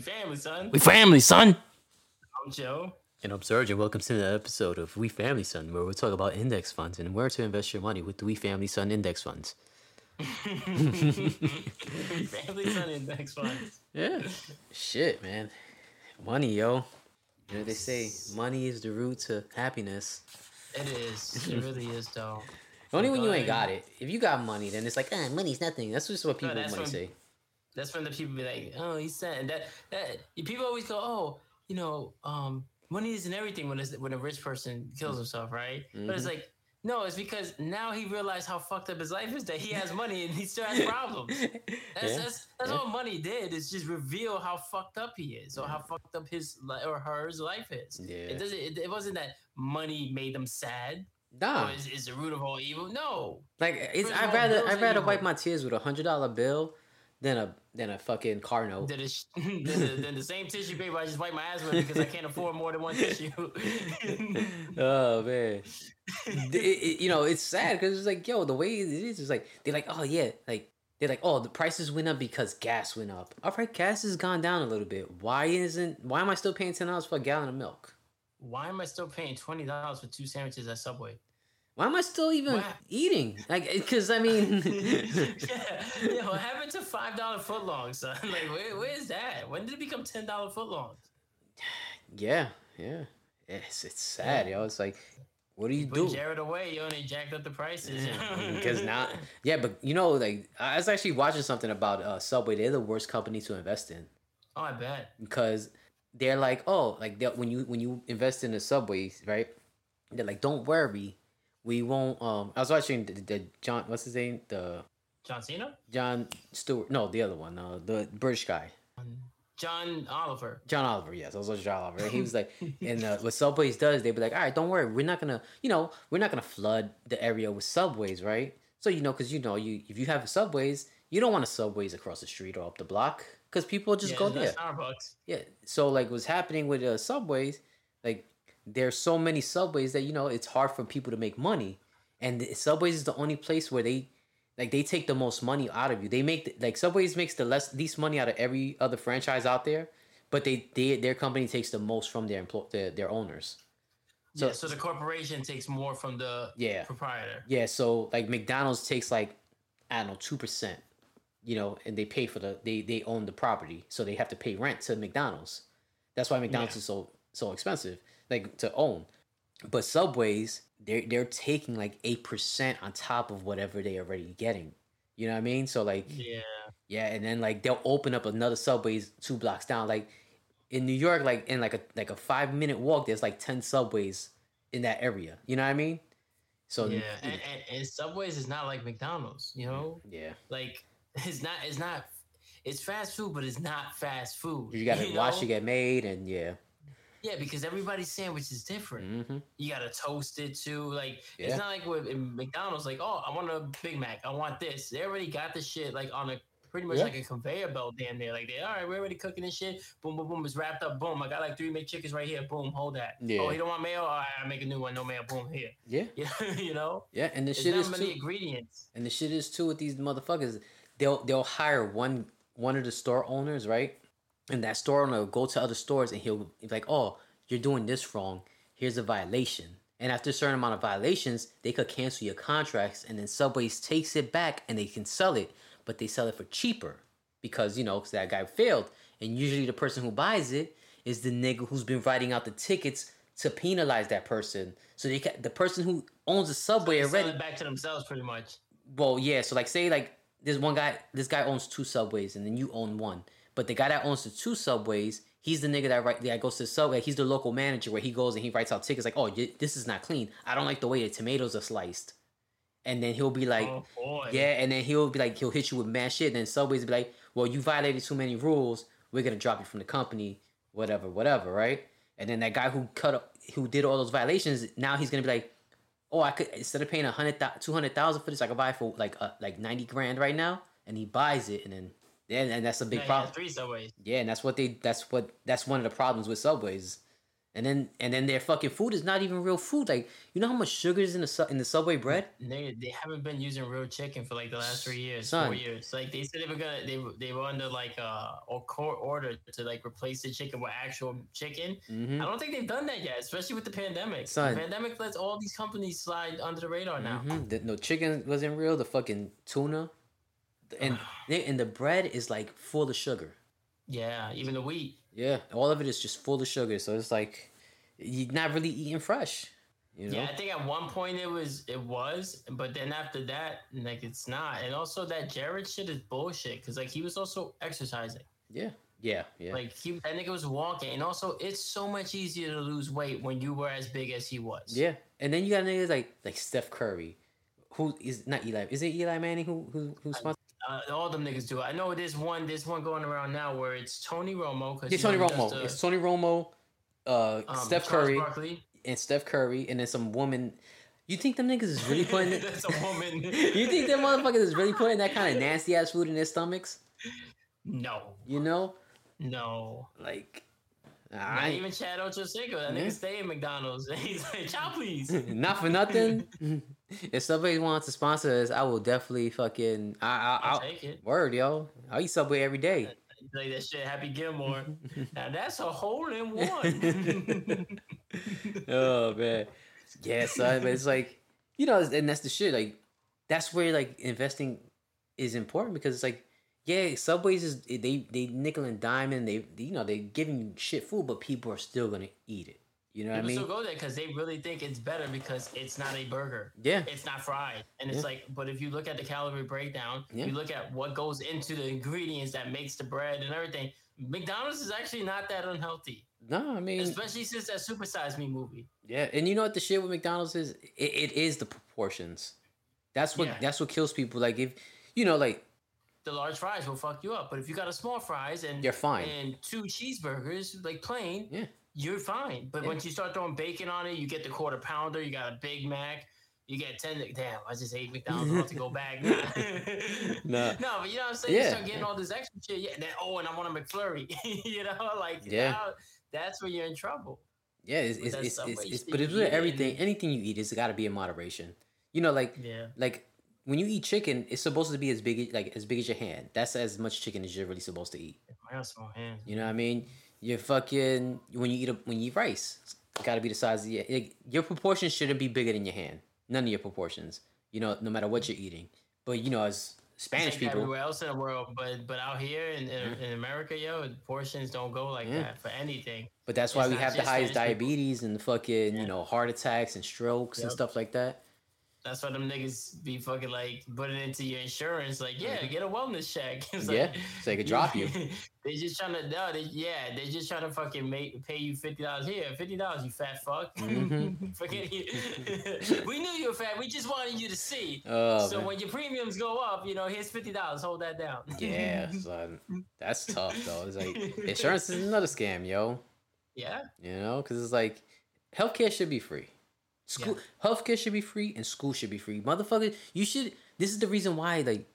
We family, son. We family, son. I'm Joe. And I'm Serge, and welcome to another episode of We Family Son, where we talk about index funds and where to invest your money with the We Family Son index funds. family, son, index funds. Yeah. Shit, man. Money, yo. You know they say money is the root to happiness. It is. It really is, though. Only when you ain't got it. If you got money, then it's like, ah, money's nothing. That's just what people that's money when- say. That's when the people be like, "Oh, he's sad." And that that people always go, "Oh, you know, um, money isn't everything." When it's, when a rich person kills himself, right? But it's Mhm. like, no, it's because now he realized how fucked up his life is that he has money and he still has problems. That's Yeah, that's, that's yeah. all money did is just reveal how fucked up he is or how fucked up his li- or hers life is. Yeah. It doesn't. It, it wasn't that money made them sad Nah. or is, is the root of all evil. No, Like it's, I'd rather I'd rather evil. wipe my tears with a hundred dollar bill than a than a fucking car note. then, it's, then, the, then the same tissue paper I just wipe my ass with because I can't afford more than one tissue. oh man, It- it- you know it's sad because it's like yo the way it is is like they're like oh yeah like they're like oh the prices went up because gas went up. All right, gas has gone down a little bit. Why isn't why am I still paying ten dollars for a gallon of milk? Why am I still paying twenty dollars for two sandwiches at Subway? Why am I still even Why- eating? Like because I mean. yeah, yeah. What happened to five dollar footlongs, son? Like, where, where's that? When did it become ten dollar footlongs? Yeah, yeah. It's it's sad, yo. It's like, what do you Put do? Jared away, yo, and they jacked up the prices. Because now, yeah, but you know, like I was actually watching something about uh, Subway. They're the worst company to invest in oh, I bet. because they're like, oh, like when you when you invest in the Subways, right? They're like, don't worry, we won't. Um, I was watching the, the John, what's his name, the John Cena, John Stewart, no, the other one, uh, the British guy. John Oliver. John Oliver, yes, I was watching John Oliver. He was like, and uh, what Subways does, they be like, all right, don't worry, we're not gonna, you know, we're not gonna flood the area with Subways, right? So you know, because you know, you if you have Subways, you don't want a Subways across the street or up the block, because people just yeah, go there. Starbucks. Yeah. So like, what's happening with uh, Subways, like, there's so many Subways that you know it's hard for people to make money, and the- Subways is the only place where they. Like they take the most money out of you. They make the, like Subways makes the less least money out of every other franchise out there, but they, they their company takes the most from their employ their, their owners. So- yeah, so the corporation takes more from the Yeah. proprietor. Yeah, so like McDonald's takes like I don't know two percent, you know, and they pay for the they they own the property, so they have to pay rent to McDonald's. That's why McDonald's Yeah. is so so expensive, like to own. But Subways, they're they're taking like eight percent on top of whatever they already getting. You know what I mean? So like Yeah. yeah, and then like they'll open up another Subways two blocks down. Like in New York, like in like a like a five minute walk, there's like ten Subways in that area. You know what I mean? So yeah, and, and, and Subways is not like McDonald's, you know. yeah. Like it's not, it's not, it's fast food, but it's not fast food. You gotta watch know? it get made, and yeah, Yeah, because everybody's sandwich is different. hmm You gotta toast it too. Like Yeah. it's not like with McDonald's. Like, oh, I want a Big Mac. I want this. They already got the shit like on a pretty much Yeah. like a conveyor belt. Damn near. Like they, all right, we're already cooking this shit. Boom, boom, boom. It's wrapped up. Boom. I got like three McChickens right here. Boom, hold that. Yeah. Oh, you don't want mayo? All right, I make a new one. No mayo. Boom, here. yeah, Yeah, you know. yeah. And the There's shit not is many too, ingredients. and the shit is too with these motherfuckers. They'll they'll hire one one of the store owners, right? And that store owner will go to other stores, and he'll be like, "Oh, you're doing this wrong. Here's a violation." And after a certain amount of violations, they could cancel your contracts, and then Subways takes it back and they can sell it, but they sell it for cheaper because you know 'cause that guy failed. And usually, the person who buys it is the nigga who's been writing out the tickets to penalize that person. So they ca- the person who owns the subway They sell already. it back to themselves, pretty much. Well, yeah. So like, say like there's one guy. This guy owns two subways, and then you own one. But the guy that owns the two subways, he's the nigga that right that goes to the subway. He's the local manager where he goes and he writes out tickets like, "Oh, y- this is not clean. I don't like the way the tomatoes are sliced." And then he'll be like, oh. "Yeah," and then he'll be like, he'll hit you with mad shit. And then subways be like, "Well, you violated too many rules. We're gonna drop you from the company, whatever, whatever, right?" And then that guy who cut up, who did all those violations, now he's gonna be like, oh, I could instead of paying a hundred, two hundred thousand for this, I could buy it for like uh, like ninety grand right now, and he buys it, and then then and that's a big Yeah, problem. Three subways. Yeah, and that's what they that's what that's one of the problems with subways. And then and then their fucking food is not even real food. Like you know how much sugar is in the su- in the Subway bread? They, they haven't been using real chicken for like the last three years, Son. four years. Like they said they were gonna they they were under like uh or court order to like replace the chicken with actual chicken. Mm-hmm. I don't think they've done that yet, especially with the pandemic. Son. The pandemic lets all these companies slide under the radar now. Mm-hmm. The, no chicken wasn't real. The fucking tuna, and and the bread is like full of sugar. Yeah, even the wheat. Yeah, all of it is just full of sugar. So it's like you're not really eating fresh. You know? Yeah, I think at one point it was it was, but then after that, like it's not. And also that Jared shit is bullshit because like he was also exercising. Yeah, yeah, yeah. Like he, that nigga was walking, and also it's so much easier to lose weight when you were as big as he was. yeah, and then you got niggas like like Steph Curry, who is not Eli. Is it Eli Manning who who who's sponsored? Uh, all them niggas do. I know there's one, there's one going around now where it's Tony Romo. Yeah, Tony Romo. the, It's Tony Romo, uh, um, Steph Curry, and Steph Curry, and then some woman. You think them niggas is really putting? That's a woman. you think them motherfuckers is really putting that kind of nasty ass food in their stomachs? No, You know, no. like Not I even Chad Ochocinco. That Yeah. nigga stay in McDonald's. And he's like, chow please. not for nothing. If somebody wants to sponsor us, I will definitely fucking. I, I, I'll take it. word, yo. I eat Subway every day. Like that shit, Happy Gilmore. now that's a hole in one. oh man, yeah, son. But it's like you know, and that's the shit. Like that's where like investing is important because it's like yeah, Subways is they they nickel and dime and they, you know they giving you shit food, but people are still gonna eat it. You know what I People mean? still go there because they really think it's better because it's not a burger. yeah, It's not fried. And it's Yeah. like, but if you look at the calorie breakdown, Yeah. you look at what goes into the ingredients that makes the bread and everything, McDonald's is actually not that unhealthy. no, I mean Especially since that Supersize Me movie. yeah, and you know what the shit with McDonald's is? It, it is the proportions. That's what Yeah. that's what kills people. Like if you know, like The large fries will fuck you up. But if you got a small fries and You're fine. and two cheeseburgers, like plain, Yeah. You're fine. But Yeah. once you start throwing bacon on it, you get the quarter pounder, you got a Big Mac, you get ten. Damn, I just ate McDonald's. I'm about to go back. no, No, but you know what I'm saying. You Yeah. start getting all this extra shit. Yeah. Then oh, and I want a McFlurry. you know, like Yeah. now, that's when you're in trouble. yeah, it's it's, it's, it's, it's but it's you with everything. and- Anything you eat, it's got to be in moderation. You know, like Yeah. like when you eat chicken, it's supposed to be as big like as big as your hand. That's as much chicken as you're really supposed to eat. I got small hands. You know what I mean? You're fucking when you eat a, when you eat rice, it's got to be the size of your like, your proportions shouldn't be bigger than your hand. None of your proportions. You know, no matter what you're eating. But you know, as Spanish like people, everywhere else in the world, but but out here in, in, mm. in America, yo, portions don't go like Yeah. that for anything. but that's why it's we have the highest Spanish people. diabetes and fucking Yeah. you know heart attacks and strokes and stuff like that. That's why them niggas be fucking like putting into your insurance. Like, yeah, get a wellness check. It's Yeah, like, so they could drop you. they just trying to no, they, yeah, they just trying to fucking make pay you fifty dollars here, fifty dollars, you fat fuck. Mhm. Forget you. we knew you were fat. We just wanted you to see. Oh, so man. when your premiums go up, you know, here's fifty dollars. Hold that down. yeah, son, that's tough though. It's like insurance is another scam, yo. yeah. You know, because it's like healthcare should be free. School healthcare should be free and school should be free. Motherfucker, you should. This is the reason why, like,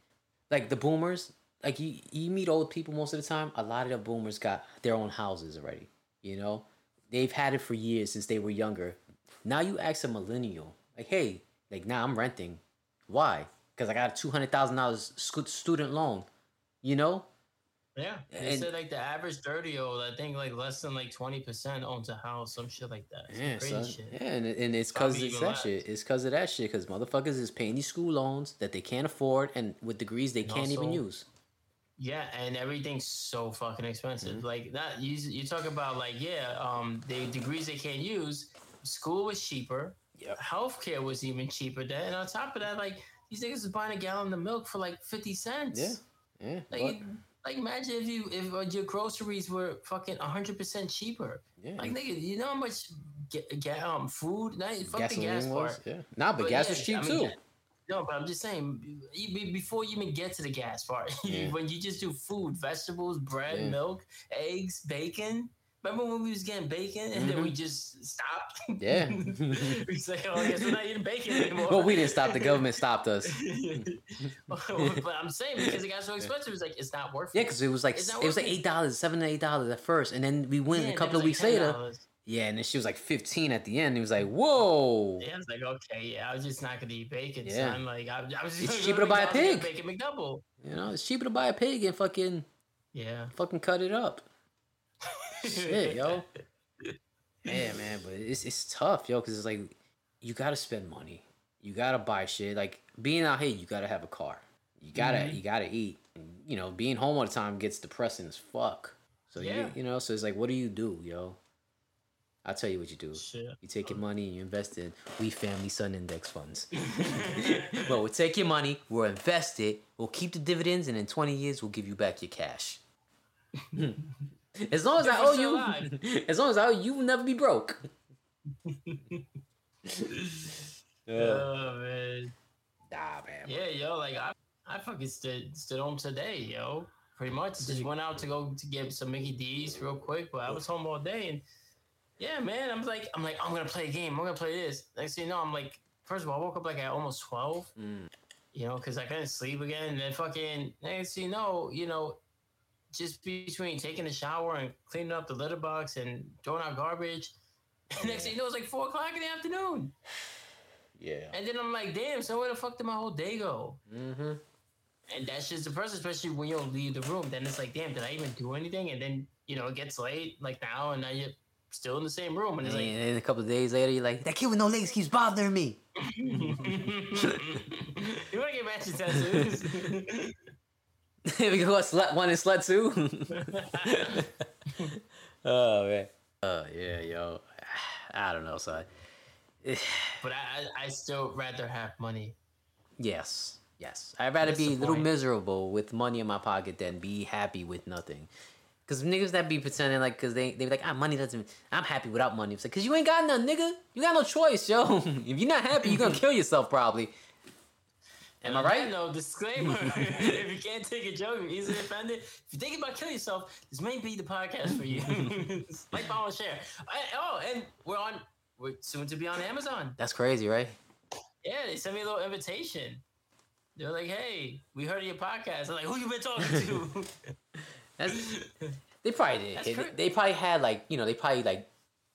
like the boomers, like you, you meet old people most of the time. A lot of the boomers got their own houses already. You know, they've had it for years since they were younger. Now you ask a millennial, like, hey, like now I'm renting. Why? Because I got a two hundred thousand dollars student loan. You know, Yeah, they And- said like the average thirty old, I think like less than like twenty percent owns a house, some shit like that. Some Yeah, crazy son. shit. Yeah, and, and it's Probably it's that less. shit. It's because of that shit. Because motherfuckers is paying these school loans that they can't afford, and with degrees they And can't even use. Yeah, and everything's so fucking expensive. Mm-hmm. Like that, you you talk about like yeah, um, the degrees they can't use. School was cheaper. Yep. Healthcare was even cheaper. Then, and on top of that, like these niggas was buying a gallon of milk for like fifty cents. Yeah, yeah, Like, like imagine if you if uh, your groceries were fucking hundred percent cheaper. yeah. Like nigga, you know how much ga- ga- um food? Not fuck the gas was, part. yeah. Nah, but, But gas yeah, was cheap I mean, too. No, but I'm just saying, before you even get to the gas part, Yeah. when you just do food, vegetables, bread, Yeah. milk, eggs, bacon. Remember when we was getting bacon and then we just stopped? Mm-hmm. Yeah. we say, oh, I guess we're not eating bacon anymore. Well, we didn't stop. The government stopped us. but I'm saying because it got so expensive, it's like it's not worth it. Yeah, because it was like it was like eight dollars, seven to eight dollars at first, and then we went Yeah, a couple was of like weeks later. $10. Yeah, and then she was like 15 at the end. He was like, "Whoa!" Yeah, I was like, okay, yeah, I was just not gonna eat bacon, Yeah. son. Like, I, I was just It's cheaper to buy a pig. Bacon McDouble. You know, it's cheaper to buy a pig and fucking Yeah. fucking cut it up. Shit, yo. Yeah, man, but it's it's tough, yo, because it's like you gotta spend money, you gotta buy shit. Like being out here, you gotta have a car, you gotta Mhm. you gotta eat. You know, being home all the time gets depressing as fuck. So Yeah. you you know, so it's like, what do you do, yo? I'll tell you what you do. Shit. You take your money and you invest in We Family Son Index funds. well, we'll take your money, we'll invest it, we'll keep the dividends, and in 20 years, we'll give you back your cash. as long as I owe you, alive. as long as I owe you, you will never be broke. Oh man. Nah, man. Yeah, yo, like I, I fucking stood stood home today, yo. Pretty much, just went out to go to get some Mickey D's real quick, but I was home all day, and yeah, man, I'm like, I'm like, I'm gonna play a game. I'm gonna play this. Next thing you know, I'm like, first of all, I woke up like at almost twelve, Mm. you know, because I couldn't sleep again. And then fucking next thing you know, you know, just between taking a shower and cleaning up the litter box and throwing out garbage. next thing you know, it's like four o'clock in the afternoon. Yeah. And then I'm like, damn, so where the fuck did my whole day go? Mm-hmm. And that's just depressing, especially when you don't leave the room. Then it's like, damn, did I even do anything? And then, you know, it gets late, like now, and now you're still in the same room. And And it's like, then a couple of days later, you're like, that kid with no legs keeps bothering me. you want to get matching tattoos? we can go slut one and slut two. oh man. Oh yeah, yo. I don't know, son. but I, I, I still rather have money. Yes, yes. I'd rather That's be a little point. miserable with money in my pocket than be happy with nothing. Cause niggas that be pretending like, cause they they be like, ah, money doesn't. I'm happy without money. It's like, cause you ain't got none, nigga. You got no choice, yo. if you're not happy, you're gonna kill yourself probably. Am I And on that right? No, disclaimer: if you can't take a joke, you're easily offended. If you're thinking about killing yourself, this may be the podcast for you. like, follow, share. I- oh, and we're on. We're soon to be on Amazon. That's crazy, right? Yeah, they sent me a little invitation. They're like, "Hey, we heard of your podcast." I'm like, "Who you been talking to?" That's they probably did. They, they probably had like you know they probably like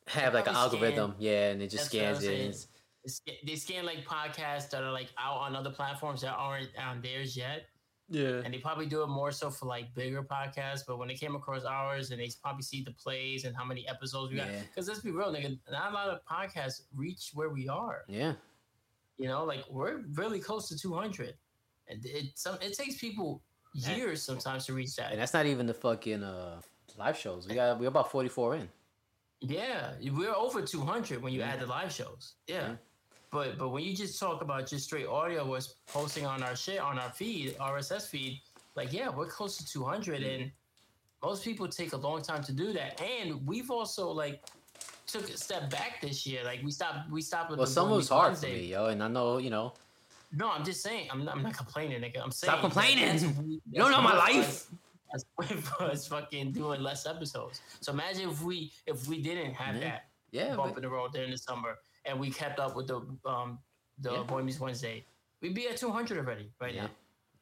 have like an algorithm, yeah, and it just That's scans it. Saying. and it's- They scan- like podcasts that are like out on other platforms that aren't on theirs yet, Yeah. and they probably do it more so for like bigger podcasts. But when they came across ours, and they probably see the plays and how many episodes we got, because let's be real, nigga, not a lot of podcasts reach where we are. Yeah. You know, like we're really close to 200, and it some it takes people years sometimes to reach that. And that's not even the fucking uh live shows. We got we're about forty four in. Yeah, we're over 200 when you Yeah. add the live shows. Yeah. Yeah. But but when you just talk about just straight audio was posting on our shit on our feed, RSS feed, like yeah, we're close to 200 Mm-hmm. and most people take a long time to do that. And we've also like took a step back this year. Like we stopped we stopped with Well, the some was hard for me, yo, and I know you know. No, I'm just saying. I'm not, I'm not complaining, nigga. I'm saying Stop complaining. You don't know my life. That's for us fucking doing less episodes. So imagine if we if we didn't have Yeah. that Yeah, bump but, in the road during the summer, and we kept up with the um the Yeah. Boy Meets Wednesday, we'd be at 200 already right yeah, now.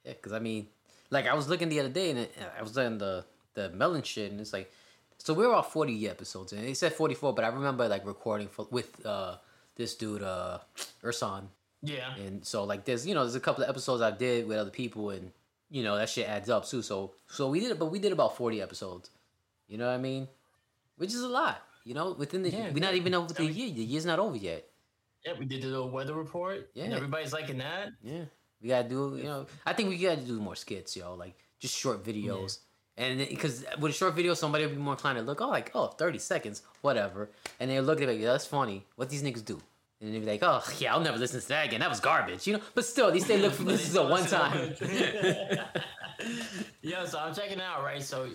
yeah. Because I mean, like I was looking the other day, and it, I was on the the melon shit, and it's like, so we were all forty episodes, and it said forty four, but I remember like recording for with uh this dude uh Ursan, Yeah, and so like there's you know there's a couple of episodes I did with other people, and you know that shit adds up too. So so we did it, but we did about forty episodes. You know what I mean? Which is a lot. You know, within the Yeah, we're not even over the mean- year. The year's not over yet. yeah. We did the little weather report. and Yeah. everybody's liking that. Yeah, we gotta do. You know, I think we gotta do more skits, yo. Like just short videos, and because with a short video, somebody will be more inclined to look. Oh, like oh, 30 seconds, whatever, and they'll look at it like, yeah, that's funny. What these niggas do? And they'll be like, oh yeah, I'll never listen to that again. That was garbage, you know. But still, at least they look for this is a one time. yeah, so I'm checking it out, right? So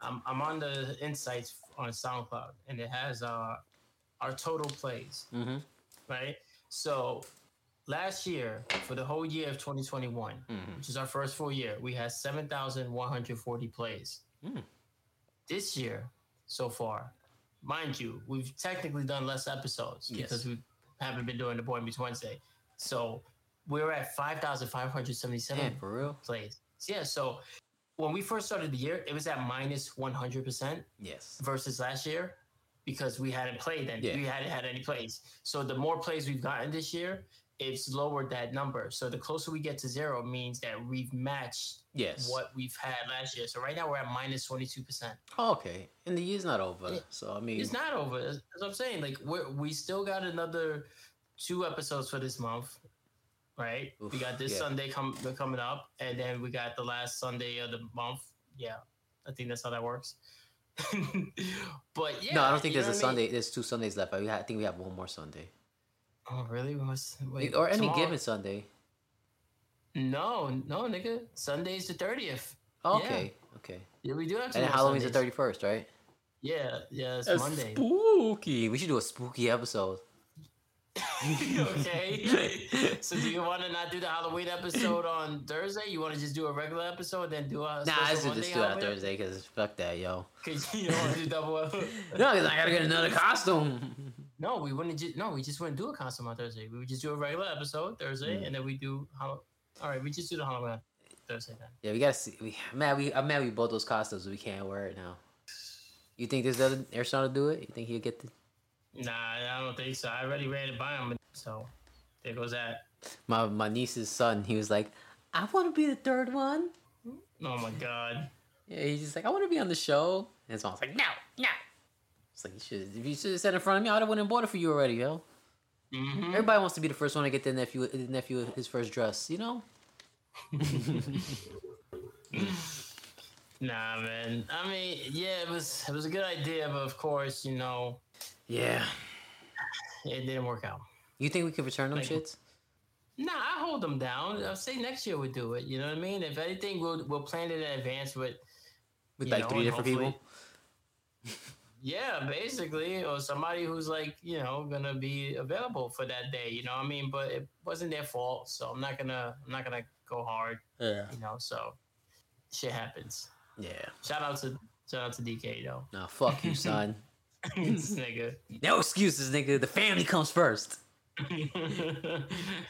I'm I'm on the insights on SoundCloud, and it has uh our total plays, hmm right? So last year, for the whole year of 2021, Mhm. which is our first full year, we had 7,140 plays. Mm. This year, so far, mind you, we've technically done less episodes Yes. because we haven't been doing the Boy Meets Wednesday. So we're at 5,577 Yeah, for real. plays. Yeah, so when we first started the year, it was at minus 100% Yes. versus last year because we hadn't played then. Yeah. We hadn't had any plays. So the more plays we've gotten this year, it's lowered that number. So the closer we get to zero means that we've matched Yes. what we've had last year. So right now we're at minus minus twenty two percent. Oh, okay. And the year's not over. So I mean It's not over. That's that's what I'm saying. Like we we still got another two episodes for this month, right? we got this yeah. Sunday com- coming up, and then we got the last Sunday of the month. Yeah, I think that's how that works. but yeah, No, I don't think there's a know what I mean? Sunday. There's two Sundays left. I, I think we have one more Sunday, Oh, really? What's, wait, or any tomorrow- given Sunday. No, no, nigga. Sunday's the thirtieth. Oh, Yeah. okay, okay. Yeah, we do have. And then more Halloween's the thirty first, right? Yeah, yeah, it's That's Monday. Spooky. We should do a spooky episode. okay. so do you want to not do the Halloween episode on Thursday? You want to just do a regular episode, and then do a Nah, I should just do it on Thursday because fuck that, yo. Cause you don't want to do double. up. No, because I gotta get another costume. no, we wouldn't. Just, no, we just wouldn't do a costume on Thursday. We would just do a regular episode Thursday, Mm. and then we do. All right, we just do the Halloween Thursday then. Yeah, we gotta see. We, I'm mad we I'm mad we bought those costumes. We can't wear it now. You think there's other to do it? You think he'll get the? Nah, I don't think so. I already ran it by him, so there goes that. My my niece's son. He was like, I want to be the third one. Oh my god. Yeah, he's just like, I want to be on the show. And his mom's like, No, no. It's like you should. If you should have said in front of me, I'd have went and bought it for you already, yo. hmm Everybody wants to be the first one to get their nephew the nephew his first dress. You know. Nah, man. I mean, yeah, it was it was a good idea, but of course, you know, Yeah. it didn't work out. You think we could return them Like- shits? Nah, I hold them down. I'll say next year we'll do it. You know what I mean? If anything, we'll we'll plan it in advance with With like know, three different people. Yeah, basically, or somebody who's like, you know, gonna be available for that day. You know what I mean? But it wasn't their fault, so I'm not gonna I'm not gonna go hard. Yeah. You know, so shit happens. Yeah. Shout out to shout out to DK though. No, fuck you, son. this nigga. no excuses, nigga. The family comes first.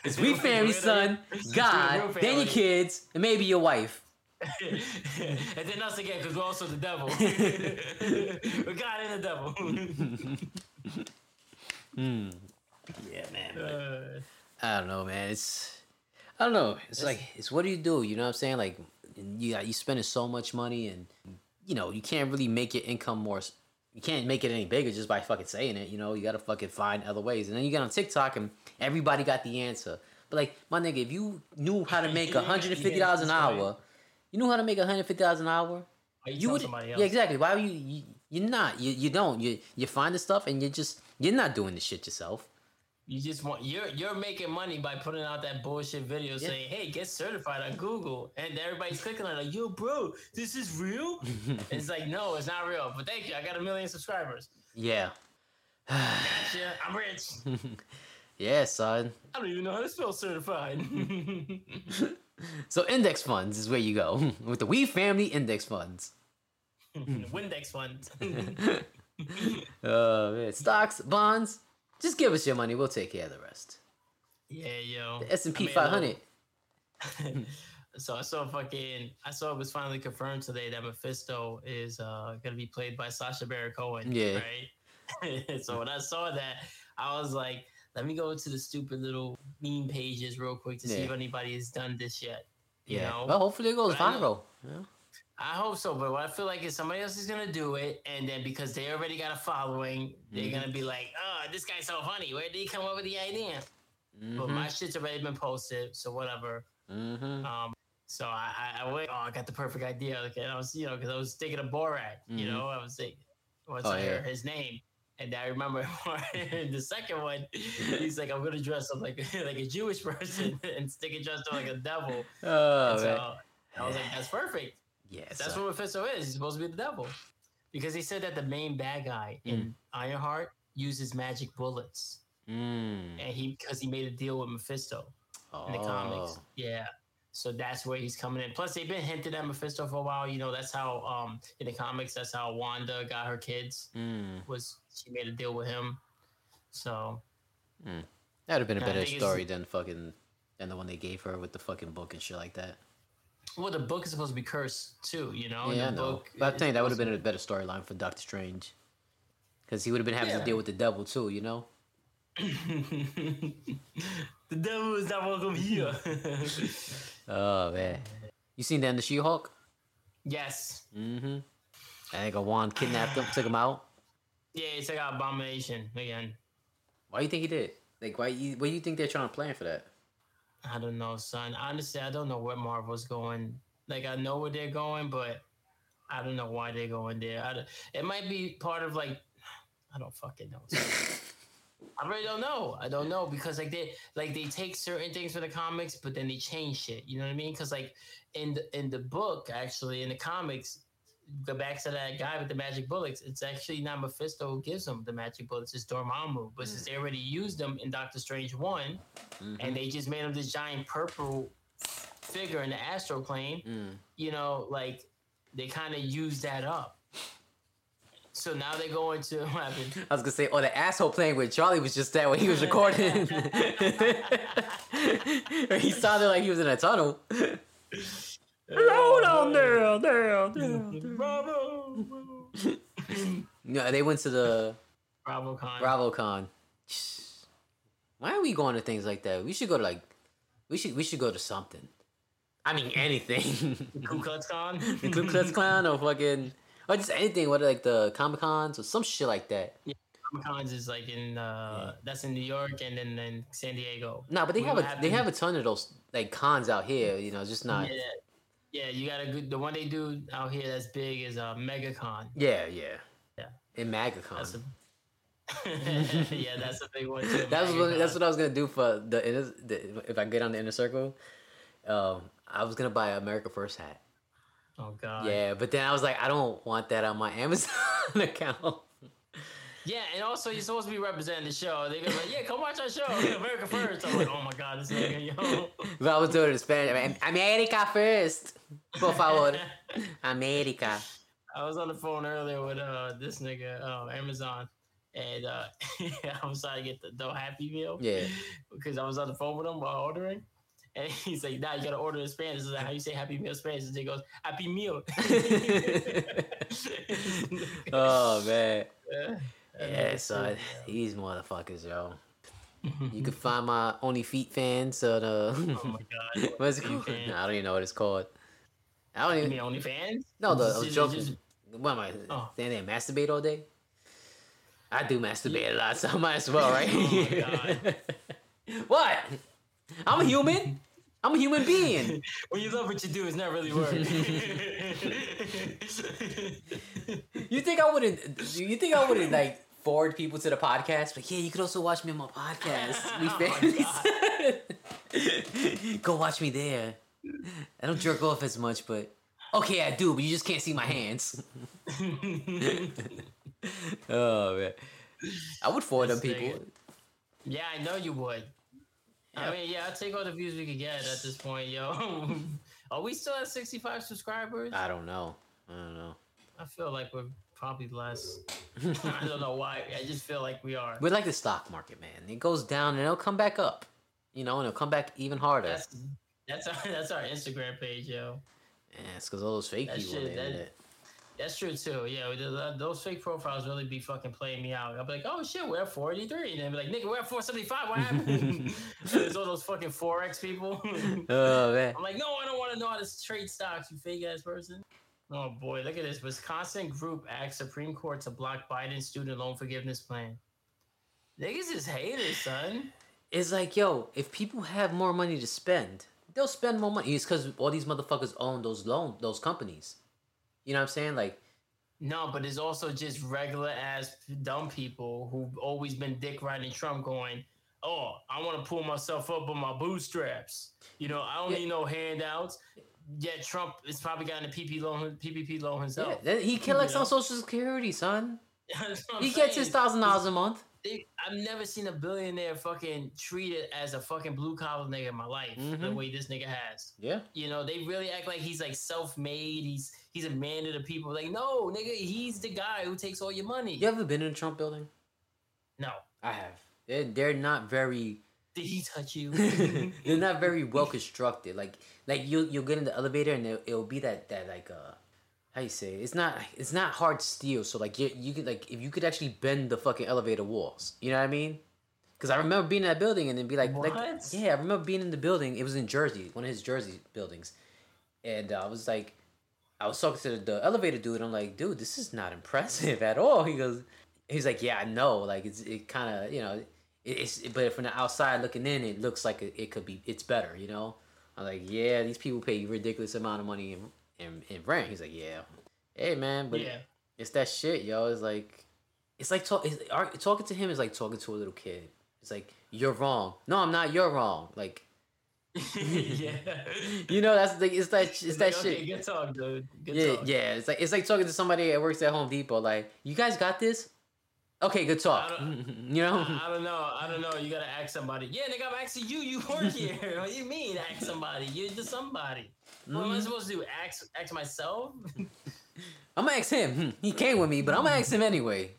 It's we family, son. God, real then your kids, and maybe your wife. and then us again, because we're also the devil. we're God and the devil. Hmm. Yeah, man. Uh, I don't know, man. It's I don't know. It's like it's what do you do? You know what I'm saying? Like you got you spending so much money, and you know you can't really make your income more. You can't make it any bigger just by fucking saying it. You know you got to fucking find other ways. And then you get on TikTok, and everybody got the answer. But like my nigga, if you knew how to make You 150 dollars an hour, you knew how to make 150 dollars an hour. you You would, yeah, exactly. Why would you, you? You're not. You you don't. You you find the stuff, and you're just you're not doing the shit yourself. You just want you're you're making money by putting out that bullshit video Yeah. saying, "Hey, get certified on Google," and everybody's clicking on it like, "Yo, bro, this is real." it's like, no, it's not real. But thank you, I got a million subscribers. Yeah. Gotcha, I'm rich. yeah, son. I don't even know how to spell certified. So index funds is where you go with the We Family Index Funds. Windex funds. Uh, man. Stocks, bonds. Just give us your money. We'll take care of the rest. yeah, yo. The S and P made 500. so I saw fucking I saw it was finally confirmed today that Mephisto is uh gonna be played by Sacha Baron Cohen. Yeah. Right. so when I saw that, I was like, let me go to the stupid little meme pages real quick to see if anybody has done this yet. You Yeah. know? Well, hopefully it goes But viral. Yeah. I hope so, but what I feel like is somebody else is gonna do it, and then because they already got a following, they're Mhm. gonna be like, "Oh, this guy's so funny. Where did he come up with the idea?" But Mhm. my shit's already been posted, so whatever. Mhm. Um, so I, I, I wait. Oh, I got the perfect idea. Okay, and I was, you know, because I was thinking of Borat. You know, I was thinking once Oh, I heard yeah. his name, and I remember the second one. He's like, I'm gonna dress up like like a Jewish person and stick it dressed up like a devil. Oh, And so I was like, that's perfect. Yeah. That's son. what Mephisto is. He's supposed to be the devil. Because he said that the main bad guy Mm. in Ironheart uses magic bullets. Mm. And he because he made a deal with Mephisto in the comics. Oh. Yeah. So that's where he's coming in. Plus they've been hinted at Mephisto for a while. You know, that's how um in the comics that's how Wanda got her kids Mm. was she made a deal with him. So That'd have been a better story than fucking than the one they gave her with the fucking book and shit like that. Well the book is supposed to be cursed too, you know? yeah, I the know. book But telling you, that would have been a better storyline for Doctor Strange. because he would have been having Yeah. to deal with the devil too. You know. the devil is not welcome here. Oh man, you seen that in the She-Hulk? yes. Mm-hmm. I think a Wong kidnapped him, took him out. Yeah, it's like an abomination again. Why do you think he did? Like, why? You, what do you think they're trying to plan for that? I don't know, son. Honestly, I don't know where Marvel's going. Like, I know where they're going, but I don't know why they're going there. I it might be part of like, I don't fucking know. I really don't know. I don't know because like they like they take certain things from the comics, but then they change shit. You know what I mean? Because like in the in the book, actually in the comics, go back to that guy with the magic bullets. It's actually not Mephisto who gives them the magic bullets. It's Dormammu. But since they already used them in Doctor Strange one, Mhm. and they just made him this giant purple figure in the astral plane. Mm. You know, like they kind of used that up. So now they go into what happened? I was gonna say, oh, the asshole playing with Charlie was just that when he was recording. he sounded like he was in a tunnel. Hello down there, there, there. Bravo, No, they went to the BravoCon. BravoCon. Why are we going to things like that? We should go to like, we should we should go to something. I mean anything. Ku Klux Klan. the Ku Klux Klan or fucking or just anything. What like the Comic Cons or some shit like that. Comic Cons is like in uh, that's in New York and then in San Diego. No, but they We have a have they to- have a ton of those like cons out here. You know, just not. Yeah, yeah. You got a good. The one they do out here that's big is uh, MegaCon. Yeah, yeah, Yeah. In MAGACon. That's a yeah, that's a big one too. That's what that's what I was gonna do for the inner. The, if I get on the inner circle, um, I was gonna buy an America First hat. Oh god. Yeah, but then I was like, I don't want that on my Amazon account. Yeah, and also you're supposed to be representing the show. They're like, yeah, come watch our show, America First. I'm like, oh my god, this nigga, yo. But I was doing it in Spanish. I mean, America first, por favor, America. I was on the phone earlier with uh this nigga, uh, Amazon, and uh I was trying to get the, the Happy Meal. Yeah. Because I was on the phone with him while ordering. And he's like, nah, you gotta order in Spanish. Is like, how you say Happy Meal in Spanish? And he goes, Happy Meal. oh man. Yeah, Yeah, son. These motherfuckers, yo. You can find my Only Feet fans on uh Oh my god. what's it called? I don't even know what it's called. I don't You even mean OnlyFans? No, the, I was just- joking. just- what am I Oh. standing there and masturbate all day? I do masturbate a lot, so I might as well, right? Oh my God. what? I'm a human. I'm a human being. when you love what you do, it's not really work. You think I wouldn't? You think I wouldn't like forward people to the podcast? But yeah, you could also watch me on my podcast. We Oh. Go watch me there. I don't jerk off as much, but okay, I do. But you just can't see my hands. oh man, I would forward them people. yeah, I know you would. I mean, yeah, I'll take all the views we could get at this point, yo. Are we still at 65 subscribers? I don't know. I don't know. I feel like we're probably less. I don't know why. I just feel like we are. We're like the stock market, man. It goes down and it'll come back up. You know, and it'll come back even harder. That's that's our that's our Instagram page, yo. Yeah, it's because all those fake That people shit, that-. That's true too. Yeah, th- th- those fake profiles really be fucking playing me out. I'll be like, oh shit, we're at 43. And then be like, nigga, we're at 475. What happened? There's all those fucking Forex people. Oh man. I'm like, no, I don't want to know how to trade stocks, you fake ass person. Oh boy, look at this. Wisconsin group asks Supreme Court to block Biden's student loan forgiveness plan. Niggas is haters, son. It's like, yo, if people have more money to spend, they'll spend more money. It's because all these motherfuckers own those loan those companies. You know what I'm saying? Like, No, but it's also just regular ass dumb people who've always been dick riding Trump going, Oh, I want to pull myself up on my bootstraps. You know, I don't Yeah. need no handouts. Yet Trump is probably gotten a PP loan, PPP loan yeah, himself. that- he collects know? on Social Security, son. That's what I'm He gets his thousand dollars a month. They, I've never seen a billionaire fucking treated as a fucking blue collar nigga in my life the Mhm. way this nigga has. Yeah. You know, they really act like he's like self made. He's he's a man to the people. Like, no, nigga, he's the guy who takes all your money. You ever been in a Trump building? No, I have. They're, they're not very. Did he touch you? they're not very well constructed. Like like you you'll get in the elevator and it'll, it'll be that that like uh how you say it? it's not it's not hard steel. So like you you could like if you could actually bend the fucking elevator walls. You know what I mean? Because I remember being in that building and then be like, like yeah, I remember being in the building. It was in Jersey, one of his Jersey buildings, and uh, I was like, I was talking to the, elevator dude. I'm like, dude, this is not impressive at all. He goes, he's like, yeah, I know. Like it's it kind of you know, it, it's but from the outside looking in, it looks like it, it could be it's better. You know, I'm like, yeah, these people pay ridiculous amount of money in in, in rent. He's like, yeah, hey man, but yeah. it's that shit, yo. It's like, it's like talk, it's, talking to him is like talking to a little kid. It's like you're wrong. No, I'm not. You're wrong. Like yeah. you know, that's like it's that it's It's that like, shit. okay, Good talk, dude. Good yeah, talk. yeah. It's like it's like talking to somebody that works at Home Depot. Like, you guys got this? Okay, good talk. You know? I, I don't know. I don't know. You gotta ask somebody. Yeah, nigga, I'm asking you. You work here. what do you mean, ask somebody? You're just somebody. What am I Mhm. supposed to do? Ask, ask myself? I'm gonna ask him. Hmm, He came with me, but I'm gonna ask him anyway.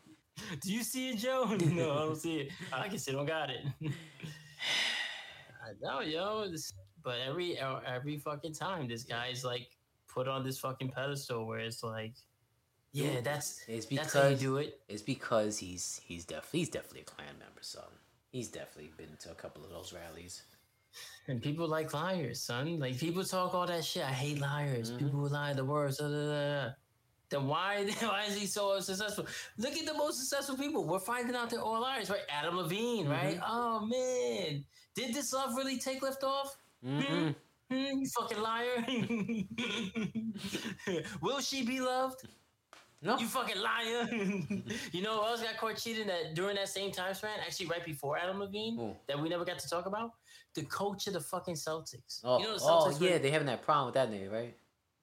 do you see it, Joe? no, I don't see it. I can see. Don't got it. I know, yo. But every every fucking time, this guy's like put on this fucking pedestal where it's like, yeah, that's It's that's how you do it. it's because he's he's definitely he's definitely a Klan member, son. He's definitely been to a couple of those rallies. And people like liars, son. Like people talk all that shit. I hate liars. Mhm. People who lie the worst. Da, da, da. Then why why is he so successful? Look at the most successful people. We're finding out they're all liars, right? Adam Levine, right? Mm-hmm. Oh man, did this love really take lift off? Mm-mm. Hmm, you fucking liar. Will she be loved? No. You fucking liar. you know who else got caught cheating that during that same time span? Actually, right before Adam Levine, Who? that we never got to talk about? The coach of the fucking Celtics. Oh, you know the oh yeah, were- they having that problem with that nigga, right?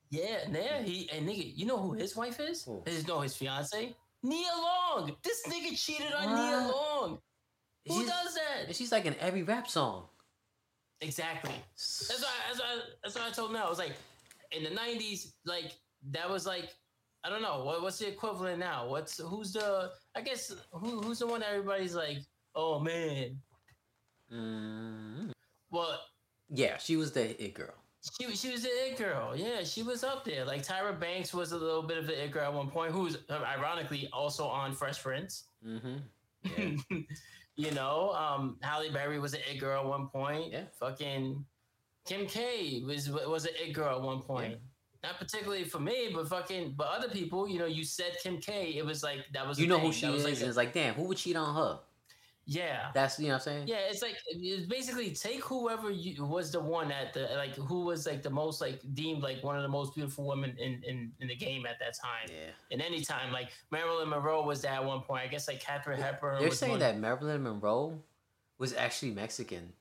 yeah, yeah, he and nigga, you know who his wife is? His no, his fiance? Nia Long. This nigga cheated on Nia Long. Who She's- does that? And she's like in every rap song. Exactly. That's why. That's why. That's why I told him. I was like, in the '90s, like that was like, I don't know what, what's the equivalent now. What's who's the? I guess who, who's the one everybody's like, oh man. Mm. Well, Yeah, she was the it girl. she was she was the it girl. Yeah, she was up there. Like Tyra Banks was a little bit of the it girl at one point. Who was uh, ironically also on Fresh Prince. Mm-hmm. Yeah. you know, um, Halle Berry was an it girl at one point. Yeah. Fucking Kim K was was an it girl at one point. Not particularly for me, but fucking, but other people, you know, you said Kim K. It was like that was You know thing. who she That was is, Like it's like, damn, who would cheat on her? yeah, That's you know what I'm saying? yeah. It's like it's basically take whoever you was the one at the like who was like the most like deemed like one of the most beautiful women in in, in the game at that time. Yeah. In any time, like Marilyn Monroe was that at one point. I guess like Katharine Hepburn. They're saying one- that Marilyn Monroe was actually Mexican.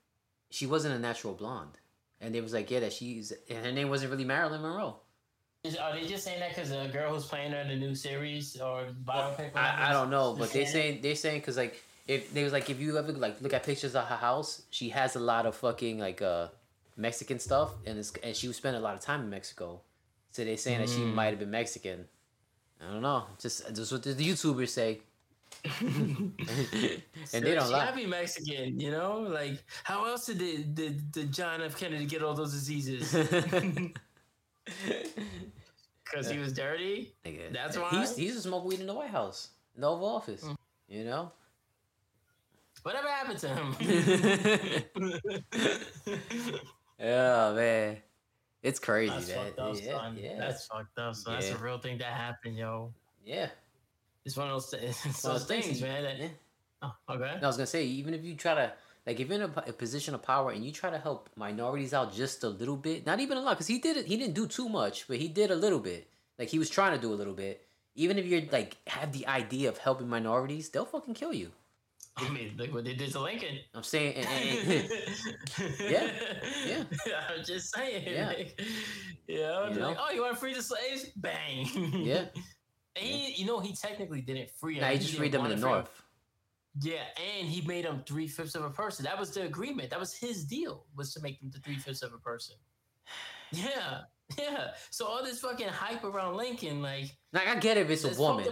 She wasn't a natural blonde. And they was like, yeah, that she's and her name wasn't really Marilyn Monroe. Is, are they just saying that because the girl who's playing her in the new series or biopic? I, I don't know, but they saying. saying they're saying because like if they was like if you ever like look at pictures of her house, she has a lot of fucking like uh Mexican stuff, and it's and she was spending a lot of time in Mexico. So they saying that she Mm. might have been Mexican. I don't know. Just just what the YouTubers say. and they don't she lie. gotta be Mexican, you know. Like, how else did the, the, the John F. Kennedy get all those diseases? Because he was dirty. Nigga, That's he why? he used to smoke weed in the White House, in the Oval Office. Mm. You know. Whatever happened to him? oh man, it's crazy, That's man. fucked up, yeah, son. yeah, That's fucked up. So that's a real thing that happened, yo. yeah. It's one of those, it's One those those things, man. That, yeah. oh, okay. No, I was gonna say, even if you try to, like, if you're in a, a position of power and you try to help minorities out just a little bit, not even a lot, because he did it. He didn't do too much, but he did a little bit. Like he was trying to do a little bit. Even if you're like have the idea of helping minorities, they'll fucking kill you. I mean, look what they did to Lincoln. I'm saying, and- and- and- Yeah, yeah. I'm just saying. Yeah. Like, you know, like, oh, you want to free the slaves? Bang. yeah. He, you know, he technically didn't free them. Now you He just didn't read them in the to free 'em. north. Yeah, and he made them three fifths of a person. That was the agreement. That was his deal. Was to make them the three fifths of a person. Yeah, yeah. So all this fucking hype around Lincoln, like Like I get it if it's a woman,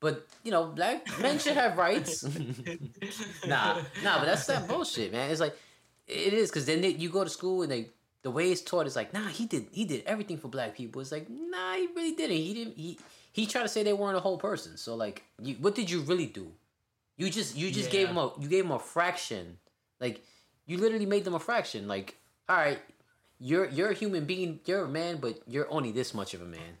but you know, black men should have rights. nah, nah, but that's that bullshit, man. It's like it is because then they, you go to school and they the way it's taught is like, nah, he did he did everything for black people. It's like, nah, he really didn't. He didn't. He he tried to say they weren't a whole person. So like, you, what did you really do? You just you just gave Yeah. him a you gave him a fraction. Like you literally made them a fraction. Like, all right, you're you're a human being, you're a man, but you're only this much of a man.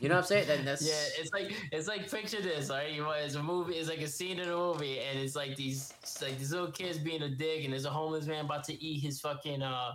You know what I'm saying? That, that's Yeah, it's like it's like picture this, right? You want it's a movie, it's like a scene in a movie, and it's like these it's like these little kids being a dick, and there's a homeless man about to eat his fucking uh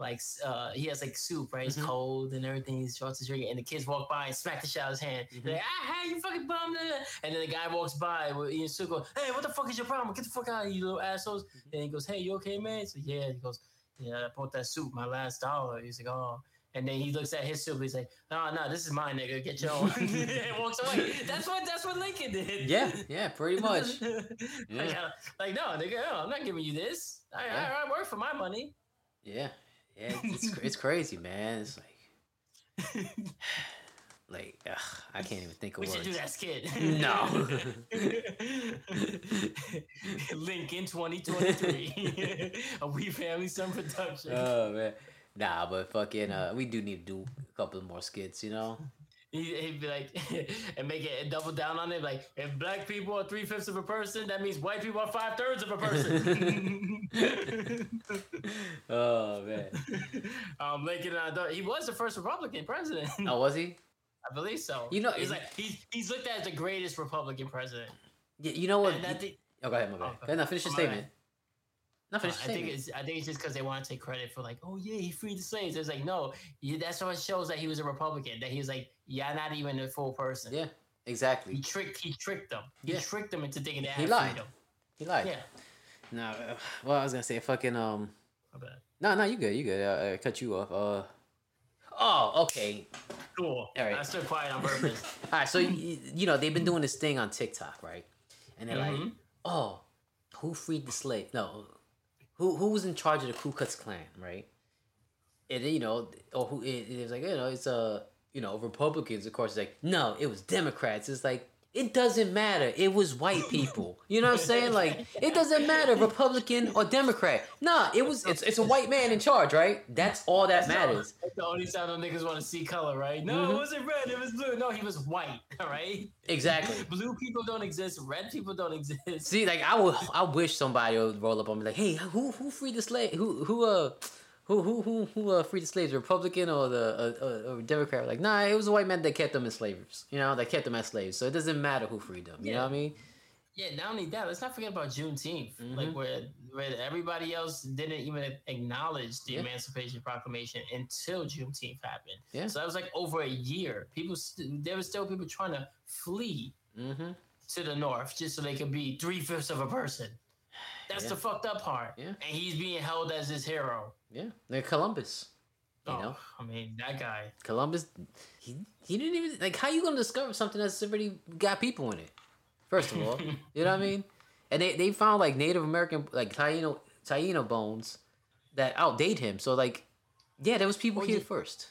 like uh he has like soup, right? It's Mhm. cold and everything. He's trying to drink it, and the kids walk by and smack the shit out of his hand. Mhm. They're like, ah, hey, you fucking bum! da, da, da." And then the guy walks by with eating soup, goes, hey, what the fuck is your problem? Get the fuck out of here, you little assholes! And he goes, hey, you okay, man? So yeah, he goes, yeah, I bought that soup, my last dollar. He's like, oh. And then he looks at his soup. He's like, "No, no, this is mine, nigga. Get your own." and walks away. That's what that's what Lincoln did. yeah, yeah, pretty much. like, Yeah. uh, like, no, nigga, no, I'm not giving you this. I, Yeah. I, I work for my money. Yeah, yeah, it's it's crazy, man. It's like like ugh, I can't even think of words. we should do that skit. No. Lincoln 2023, a We Family Son production. Oh man, nah, but fucking, uh, we do need to do a couple more skits, you know. He- He'd be like, and make it and double down on it. Like, if black people are three fifths of a person, that means white people are five thirds of a person. Oh man, um, Lincoln, uh, he was the first Republican president. oh was he? I believe so. You know- he's like he's he's looked at as the greatest Republican president. Yeah, you know what? And think, oh, go ahead, my bad. Oh, now finish your bad. statement. No, uh, finish I think it's I think it's just because they want to take credit for like, oh yeah, he freed the slaves. It's like no, you, that's what shows that he was a Republican. That he was like, yeah, not even a full person. Yeah, exactly. He tricked he tricked them. He Yeah. tricked them into thinking they He lied. freedom. He lied. Yeah. No, uh, well, I was gonna say fucking um. My bad. No, no, you good, you good. I, I cut you off. Uh. Oh, okay. Cool. All right. I stood quiet on purpose. All right, so you, you know they've been doing this thing on TikTok, right? And they're like, Mhm. "Oh, who freed the slave? No, who who was in charge of the Ku Klux Klan, right?" And then, you know, or who it, it was like, you know, it's uh, you know, Republicans. Of course, like, no, it was Democrats. It's like it doesn't matter. It was white people. You know what I'm saying? Like it doesn't matter, Republican or Democrat. Nah, it was it's it's a white man in charge, right? That's all that matters. That's the only time them niggas want to see color, right? No, Mhm. it wasn't red. It was blue. No, he was white. All right. Exactly. Blue people don't exist. Red people don't exist. See, like I would, I wish somebody would roll up on me like, "Hey, who who freed the slave? Who who uh." Who who who who uh, freed the slaves? Republican or the uh, uh, or Democrat? Like, nah, it was white man that kept them as slaves. You know, that kept them as slaves. So it doesn't matter who freed them. You know what I mean? Yeah, not only that, let's not forget about Juneteenth, Mhm. like where where everybody else didn't even acknowledge the Yeah. Emancipation Proclamation until Juneteenth happened. Yeah. So that was like over a year. People, st- there were still people trying to flee Mm-hmm. to the north just so they could be three fifths of a person. That's Yeah. the fucked up part. Yeah. And he's being held as his hero. Yeah, like Columbus. You oh, know? I mean, that guy. Columbus, he he didn't even like. How you gonna discover something that's already got people in it? First of all, you know what I mean? And they, they found like Native American like Taino Taino bones that outdate him. So like, yeah, there was people Well, here you- first.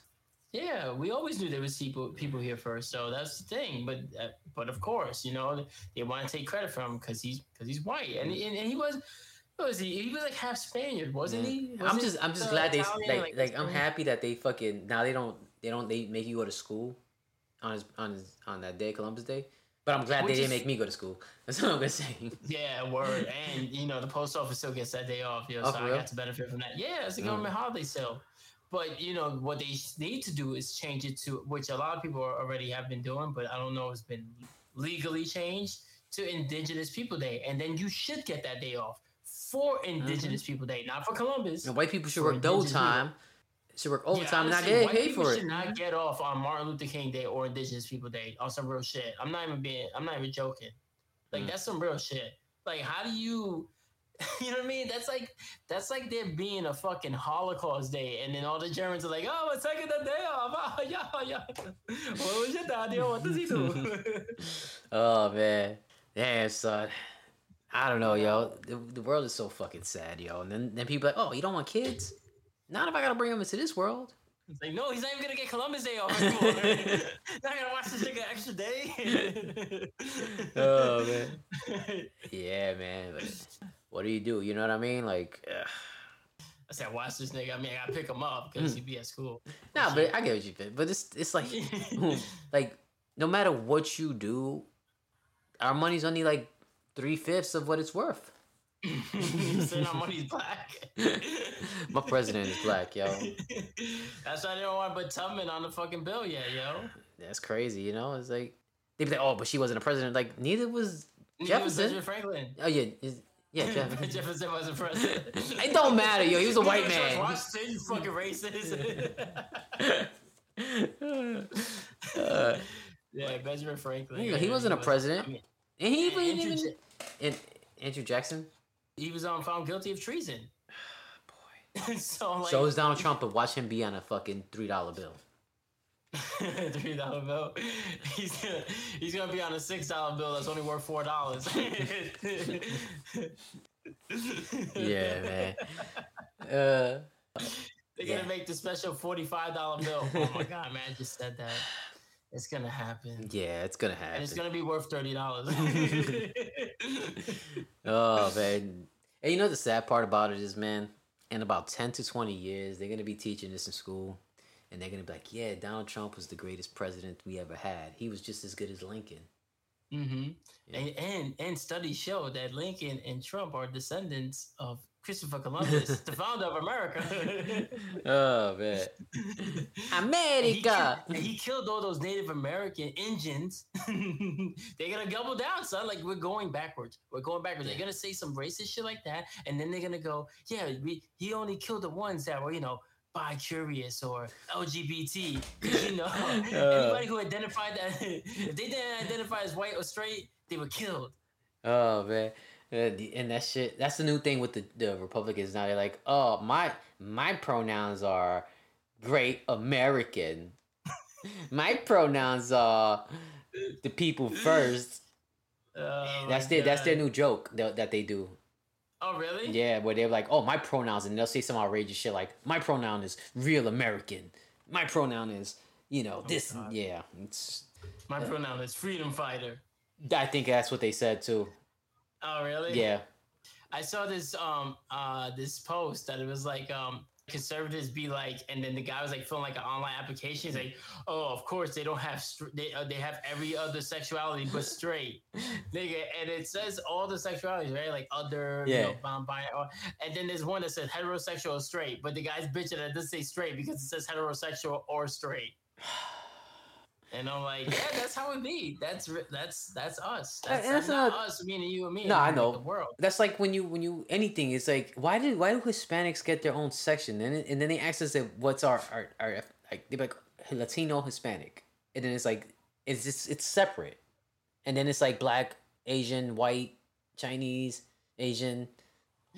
Yeah, we always knew there was people people here first, so that's the thing. But uh, but of course, you know, they want to take credit from him because he's because he's white, and, and and he was. Was he? He was like half Spaniard, wasn't Yeah. he? I'm just I'm just uh, glad they Italian, like like I'm happy that they fucking now they don't they don't they make you go to school on his on his on that day Columbus Day. But I'm glad Which they didn't is- make me go to school. That's what I'm gonna say. Yeah, word. And you know, the post office still gets that day off. You know, Oh, so I got to benefit from that. Yeah, it's a Mm. government holiday still. But you know what they need to do is change it to which a lot of people already have been doing, but I don't know if it's been legally changed to Indigenous People Day, and then you should get that day off for Indigenous People Day, not for Columbus. And white people should work double people. time. Should work overtime and not get white paid people for should not get off on Martin Luther King Day or Indigenous People Day on some real shit. I'm not even being. I'm not even joking. Like Mm. that's some real shit. Like how do you? You know what I mean? That's like that's like there being a fucking Holocaust Day, and then all the Germans are like, "Oh, we're taking the day off." Oh, yeah, oh, yeah. What was your daddy? What does he do? Oh man, damn son. I don't know, yo. The, the world is so fucking sad, yo. And then then people like, oh, you don't want kids? Not if I gotta bring them into this world. It's like, no, he's not even gonna get Columbus Day off anymore. not gonna watch this nigga extra day. Oh, man. Yeah, man. But what do you do? You know what I mean? Like, ugh. I said, watch this nigga. I mean, I gotta pick him up because he'd hmm. be at school. Nah, but I get what you mean. But it's it's like like no matter what you do, our money's only like three fifths of what it's worth. saying our money's black. My president is black, yo. That's why they don't want to put Tubman on the fucking bill yet, yo. That's crazy, you know. It's like they'd be like, "Oh, but she wasn't a president." Like neither was Neither was Jefferson. Franklin. Oh yeah, is- yeah, Jefferson. Jefferson wasn't president. It don't matter, yo. He was a white man. Washington, you fucking racist. Uh, yeah, Benjamin Franklin. Yeah, he wasn't a was- president. I mean, and he even, Andrew, even and Andrew Jackson. he was um, found guilty of treason. Boy. so like, So is Donald Trump, but watch him be on a fucking three dollar bill. three dollar bill. He's gonna he's gonna be on a six dollar bill that's only worth four dollars. Yeah, man. Uh, They're Yeah. gonna make the special forty five dollar bill. Oh my god, man! I just said that. It's gonna happen. yeah, it's gonna happen. And it's gonna be worth thirty dollars. Oh man. And you know the sad part about it is, man, in about ten to twenty years, they're gonna be teaching this in school, and they're gonna be like, "Yeah, Donald Trump was the greatest president we ever had. He was just as good as Lincoln." Mm-hmm. Yeah. And, and and studies show that Lincoln and Trump are descendants of Christopher Columbus, the founder of America. Oh man, And he, America. and he killed all those Native American Indians. they're gonna double down, son. Like we're going backwards. We're going backwards. They're gonna say some racist shit like that, and then they're gonna go, "Yeah, we, he only killed the ones that were, you know, bi-curious or LGBT. you know, anybody who identified that if they didn't identify as white or straight, they were killed. Oh man. Uh, and that shit that's the new thing with the, the Republicans now. They're like, oh my my pronouns are great American. my pronouns are the people first. Oh, that's their that's their new joke that, that they do. Oh, really? Yeah, where they're like, oh my pronouns and they'll say some outrageous shit like my pronoun is real American. My pronoun is, you know, this God. yeah. It's My pronoun is freedom fighter. I think that's what they said too. Oh, really? Yeah. I saw this um uh this post that it was like um conservatives be like, and then the guy was like filling like an online application. He's like, oh, of course they don't have str- they uh, they have every other sexuality but straight, nigga. And it says all the sexualities, right? Like other, you Yeah. know, bi- bi- or- and then there's one that says heterosexual or straight, but the guy's bitching that doesn't say straight because it says heterosexual or straight. And I'm like, yeah, that's how it be. That's that's that's us. That's, and that's not, not- us, meaning you and me. No, I know. the world. That's like when you when you anything. It's like why did why do Hispanics get their own section? And then- and then they ask us that what's our our, our like they're like Latino Hispanic, and then it's like it's just it's separate, and then it's like black, Asian, white, Chinese, Asian.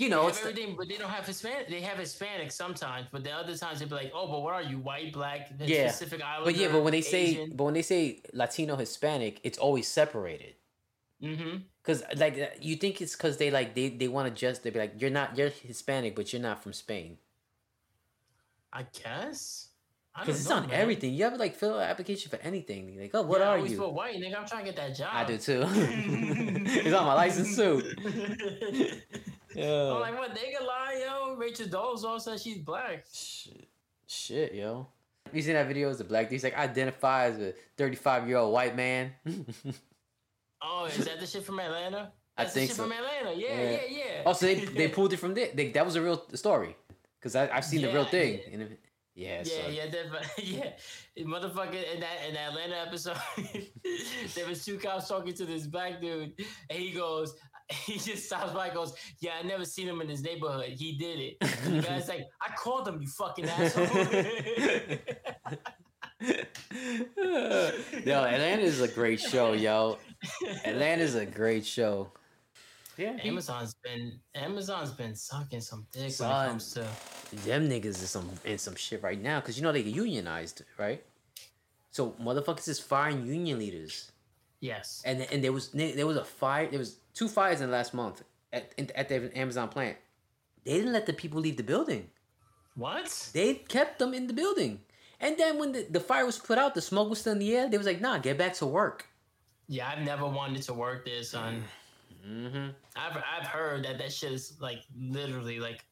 You know, it's everything, but they don't have Hispanic. They have Hispanic sometimes, but the other times they'd be like, "Oh, but what are you? White, black, Yeah. Pacific Islander?" but yeah, but when they say but when they say Latino Hispanic, it's always separated. mm-hmm. Cause like uh, you think it's cause they like they they want to just they be like you're not you're Hispanic but you're not from Spain. I guess. Because it's know, on man. everything. You have like fill an application for anything. Like, oh, what Yeah, I are always you? feel white, nigga. I'm trying to get that job. I do too. it's on my license too. I'm Yeah. like, what nigga lie, yo? Rachel Dolezal says she's black. Shit, shit, yo. You seen that video? It's a black dude. He's like, identify as a 35 year old white man. Oh, is that the shit from Atlanta? I think the shit so. from Atlanta. Yeah, Yeah. yeah, yeah. oh, so they they pulled it from there. They, that was a real story. Because I've seen the real thing. yeah. And it- yeah, Yeah, so- yeah, definitely. Yeah, motherfucker in that in that Atlanta episode, there was two cops talking to this black dude, and he goes, he just stops by, and goes, "Yeah, I never seen him in his neighborhood. He did it." And the guy's like, "I called him, you fucking asshole." yo, Atlanta is a great show, yo. Atlanta is a great show. Yeah, he- Amazon's been Amazon's been sucking some dick when it comes to. them niggas is some in some shit right now because you know they unionized, right? So motherfuckers is firing union leaders, Yes. and and there was there was a fire. There was two fires in the last month at at the Amazon plant. They didn't let the people leave the building. What? They kept them in the building. And then when the, the fire was put out, the smoke was still in the air. They was like, "Nah, get back to work." Yeah, I've never wanted to work there, son. Mm-hmm. I've I've heard that that shit is like literally like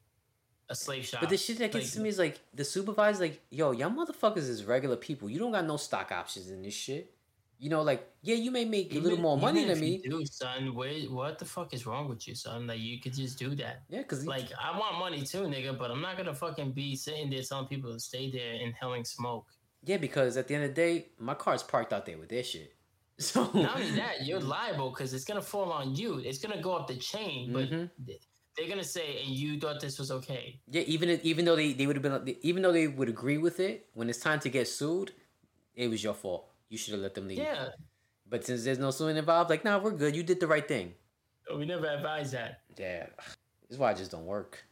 a slave shop. But the shit that gets Like- to me is like the supervisor, like, yo, y'all motherfuckers is regular people. You don't got no stock options in this shit. You know, like, yeah, you may make a little more money than me. do, son. What the fuck is wrong with you, son? Like you could just do that. Yeah, because Like I want money too, nigga, but I'm not gonna fucking be sitting there telling people to stay there inhaling smoke. yeah, because at the end of the day, my car's parked out there with their shit. So Not only that, you're liable because it's gonna fall on you. It's gonna go up the chain, but Mhm. they're gonna say, "And you thought this was okay." yeah, even if, even though they, they would have been even though they would agree with it, when it's time to get sued, it was your fault. You should have let them leave. Yeah, But since there's no suing involved, like, nah, we're good. You did the right thing. Oh, we never advise that. Yeah, this is why I just don't work.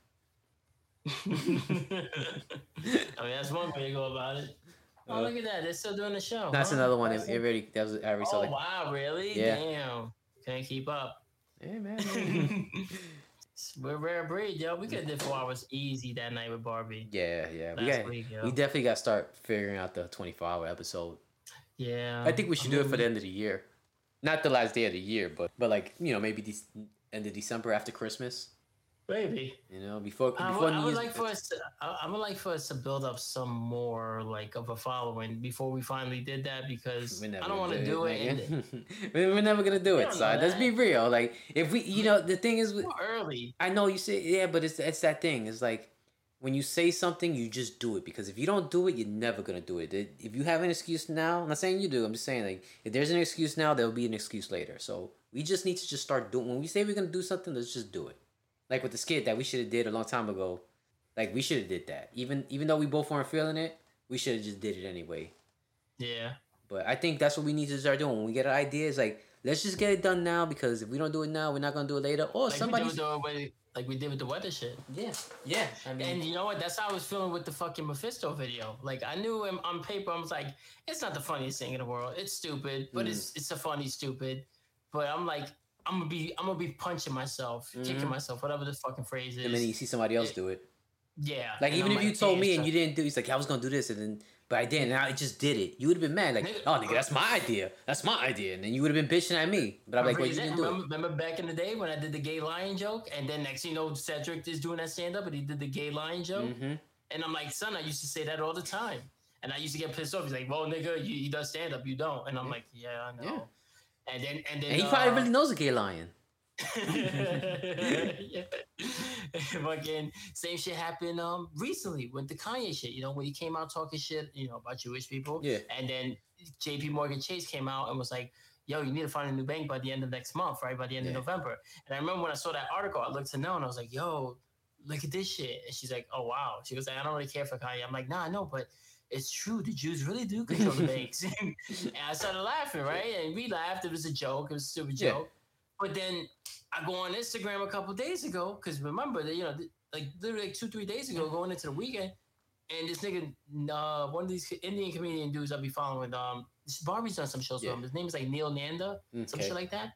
I mean, that's one way to go about it. Oh, look at that! They're still doing the show. That's huh? another one. It, it already that was I already saw Oh like, wow, really? Yeah. Damn, can't keep up. yeah, man. We're rare breed, yo. We could did four hours easy that night with Barbie. yeah, yeah. We got week, we definitely got to start figuring out the 24 hour episode. Yeah. I think we should do it for the um, end of the year. Not the last day of the year, but but like you know maybe this end of December after Christmas. Maybe. You know before I before would, I New would like for us to, I I would like for us to build up some more like of a following before we finally did that because I don't want to do it. Nigga. We're never gonna do You it, son. Let's be real. Like if we, you know, the thing is, early. I know you say yeah, but it's it's that thing. It's like when you say something, you just do it because if you don't do it, you're never gonna do it. If you have an excuse now, I'm not saying you do. I'm just saying like if there's an excuse now, there'll be an excuse later. So we just need to just start doing. When we say we're gonna do something, let's just do it. Like with the skit that we should have did a long time ago. Like we should have did that. Even even though we both weren't feeling it, we should have just did it anyway. Yeah. But I think that's what we need to start doing. When we get ideas, like let's just get it done now because if we don't do it now, we're not gonna do it later. Or Like somebody. We did with the, way- like we did with the weather shit. Yeah, yeah. I mean, And you know what? That's how I was feeling with the fucking Mephisto video. Like I knew him on paper. I was like, it's not the funniest thing in the world. It's stupid, but Mm. it's it's a funny stupid. But I'm like, I'm gonna be I'm gonna be punching myself, kicking Mhm. myself, whatever the fucking phrase is. and then you see somebody else it- do it. yeah. Like even I'm if you told me and you didn't do, he's like, I was gonna do this, and then but I didn't, I just did it. You would have been mad, like, oh nigga, that's my idea, that's my idea, and then you would have been bitching at me. But I'm like, well, you didn't do remember, it. remember back in the day when I did the gay lion joke, and then next thing you know, Cedric is doing that stand up, and he did the gay lion joke, hmm and I'm like, son, I used to say that all the time, and I used to get pissed off. He's like, well, nigga, you, you does stand up, you don't, and I'm Yeah. like, yeah, I know. Yeah. And then and then And he probably uh, really knows a gay lion. yeah. Fucking same shit happened um recently with the Kanye shit. You know when he came out talking shit, you know about Jewish people. Yeah. And then J.P. Morgan Chase came out and was like, "Yo, you need to find a new bank by the end of next month, right? By the end Yeah. of November." And I remember when I saw that article, I looked to know and I was like, "Yo, look at this shit." And she's like, "Oh wow." She goes, "I don't really care for Kanye." I'm like, "Nah, I know, but." It's true. The Jews really do control the banks, and I started laughing, right? And we laughed. It was a joke. It was a stupid Yeah. joke. But then I go on Instagram a couple days ago because remember that you know like literally like two three days ago going into the weekend, and this nigga uh, one of these Indian comedian dudes I'll be following um this Barbie's done some shows Yeah. with him. His name is like Neel Nanda, some shit like that.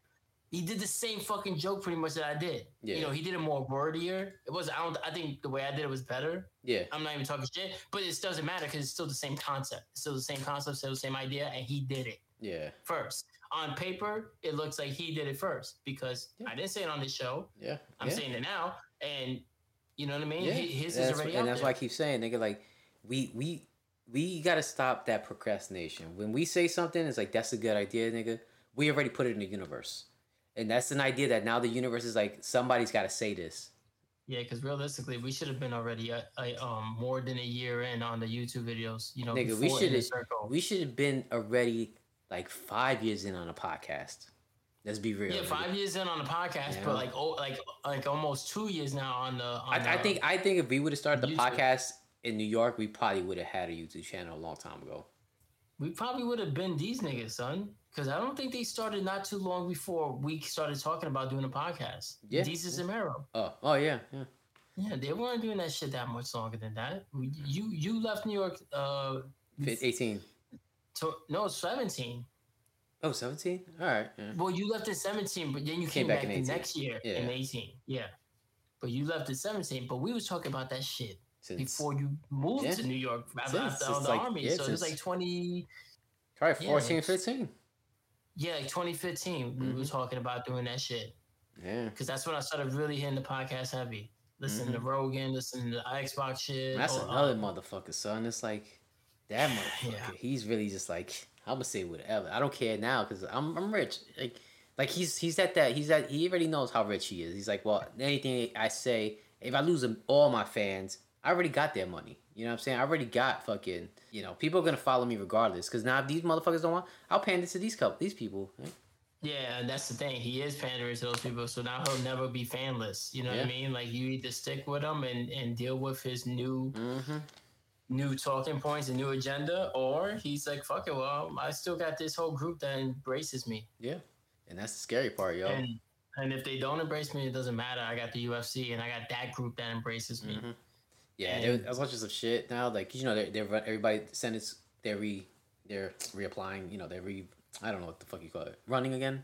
He did the same fucking joke pretty much that I did. Yeah. You know, he did it more wordier. It was I don't I think the way I did it was better. Yeah. I'm not even talking shit, but it doesn't matter because it's still the same concept. It's still the same concept, still the same idea, and he did it Yeah. first. On paper, it looks like he did it first because Yeah. I didn't say it on this show. Yeah. I'm yeah. saying it now, and you know what I mean. Yeah, His is already what- and out that's there. why I keep saying, nigga, like we we we gotta stop that procrastination. When we say something, it's like that's a good idea, nigga. We already put it in the universe, and that's an idea that now the universe is like somebody's got to say this. yeah, because realistically, we should have been already a, a, um more than a year in on the YouTube videos. You know, Nigga, we should have we should have been already like five years in on a podcast. Let's be real. Yeah, five years in on the podcast, Yeah. but like oh, like like almost two years now on the. On I, I think I think if we would have started the YouTube. podcast in New York, we probably would have had a YouTube channel a long time ago. we probably would have been these niggas, son. Because I don't think they started not too long before we started talking about doing a podcast. Yeah. Desus and Mero. Oh, oh yeah, yeah. Yeah, they weren't doing that shit that much longer than that. You you left New York. Uh, 18. To, no, seventeen. Oh, 17? All right. Yeah. Well, you left at 17, but then you Came came, back back, in the 18. next year Yeah. in 18. Yeah. But you left at 17, but we was talking about that shit Since before you moved Yeah. to New York after, Since after the like- army. so it was like 20, probably Yeah, 14, it's- 15. yeah, like 2015. We Mm-hmm. were talking about doing that shit Yeah. because that's when I started really hitting the podcast heavy. listening to Rogan, listening to the Xbox shit. That's all- another uh, motherfucker, son. It's like that motherfucker. Yeah. He's really just like I'm gonna say whatever. I don't care now because I'm I'm rich. Like like he's he's at that he's at he already knows how rich he is. He's like, well, anything I say, if I lose all my fans, I already got their money. You know what I'm saying? I already got fucking. You know, people are gonna follow me regardless. Because now if these motherfuckers don't want, I'll pander to these couple these people. right? Yeah, and that's the thing. He is pandering to those people, so now he'll never be fanless. You know what I mean? Like you either stick with him and, and deal with his new Mm-hmm. New talking points and new agenda, or he's like, "Fuck it, well, I still got this whole group that embraces me." Yeah, and that's the scary part, yo. And and if they don't embrace me, it doesn't matter. I got the UFC, and I got that group that embraces me. Mhm. Yeah, And- there, there's watching some shit now. Like you know, they're, they're everybody sentence they're re they're reapplying. You know, they're re I don't know what the fuck you call it, running again.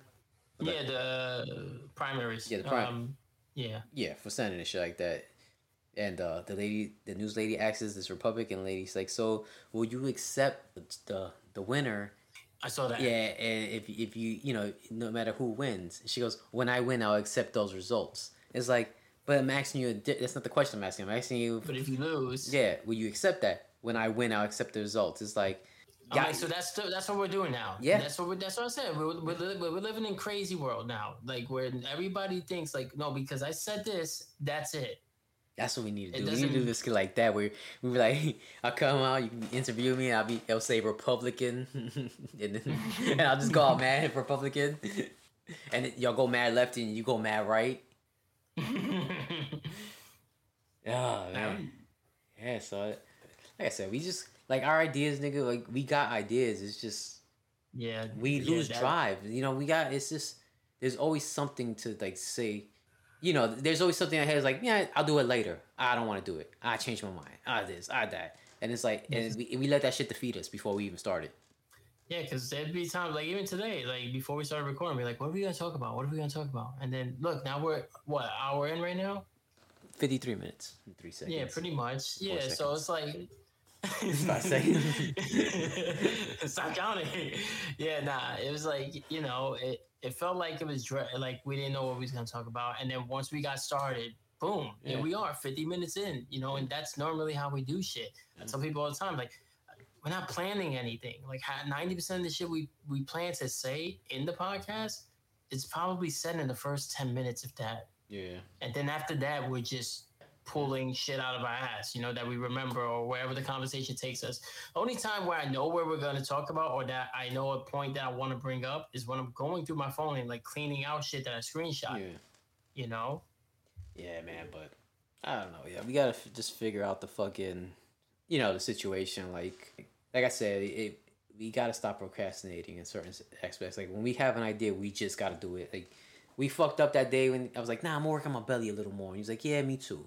Yeah, the primaries. Yeah, the prim- Um, yeah. Yeah, for senate and shit like that. And uh, the lady, the news lady, asks this Republican lady, she's like, "So, will you accept the the winner? I saw that. Yeah, and if if you you know, no matter who wins." She goes, "When I win, I'll accept those results." It's like, but I'm asking you. A di- that's not the question I'm asking. I'm asking you. But if you lose, Yeah, will you accept that? When I win, I'll accept the results. It's like, yeah, so that's still, that's what we're doing now. Yeah. that's what we're, that's what I said. We're, we're, li- we're living in crazy world now, like where everybody thinks like, no, because I said this, that's it. That's what we need to do. We need to do this shit like that where we be like, I'll come out, you can interview me, I'll be, I'll say Republican, and, then, and I'll just go out mad Republican, and y'all go mad lefty and you go mad right. Oh man, yeah. So, like I said, we just like our ideas, nigga. Like we got ideas. It's just yeah, we yeah, lose that- drive. You know, we got. It's just there's always something to like say. You know, there's always something ahead. Is like, yeah, I'll do it later. I don't want to do it. I changed my mind. I this. I that. And it's like, and we, we let that shit defeat us before we even started. Yeah, because there'd be times like even today, like before we started recording, we're like, what are we gonna talk about? What are we gonna talk about? And then look, now we're what hour in right now? Fifty three minutes and three seconds. Yeah, pretty much. Yeah, so it's like. Five seconds. Stop counting. Yeah, nah. It was like you know, it it felt like it was dre- like we didn't know what we was gonna talk about, and then once we got started, boom, Yeah. here we are, fifty minutes in. You know, and that's normally how we do shit. I tell people all the time, like we're not planning anything. Like ninety percent of the shit we we plan to say in the podcast, it's probably said in the first ten minutes, if that. Yeah. And then after that, we're just pulling shit out of our ass, you know, that we remember or wherever the conversation takes us. Only time where I know where we're going to talk about or that I know a point that I want to bring up is when I'm going through my phone and like cleaning out shit that I screenshot, Yeah. you know? Yeah, man, but I don't know. Yeah, we gotta f- just figure out the fucking, you know, the situation. Like, like I said, it, we gotta stop procrastinating in certain aspects. Like when we have an idea, we just gotta do it. Like we fucked up that day when I was like, "Nah, I'm gonna work on my belly a little more." And he's like, "Yeah, me too."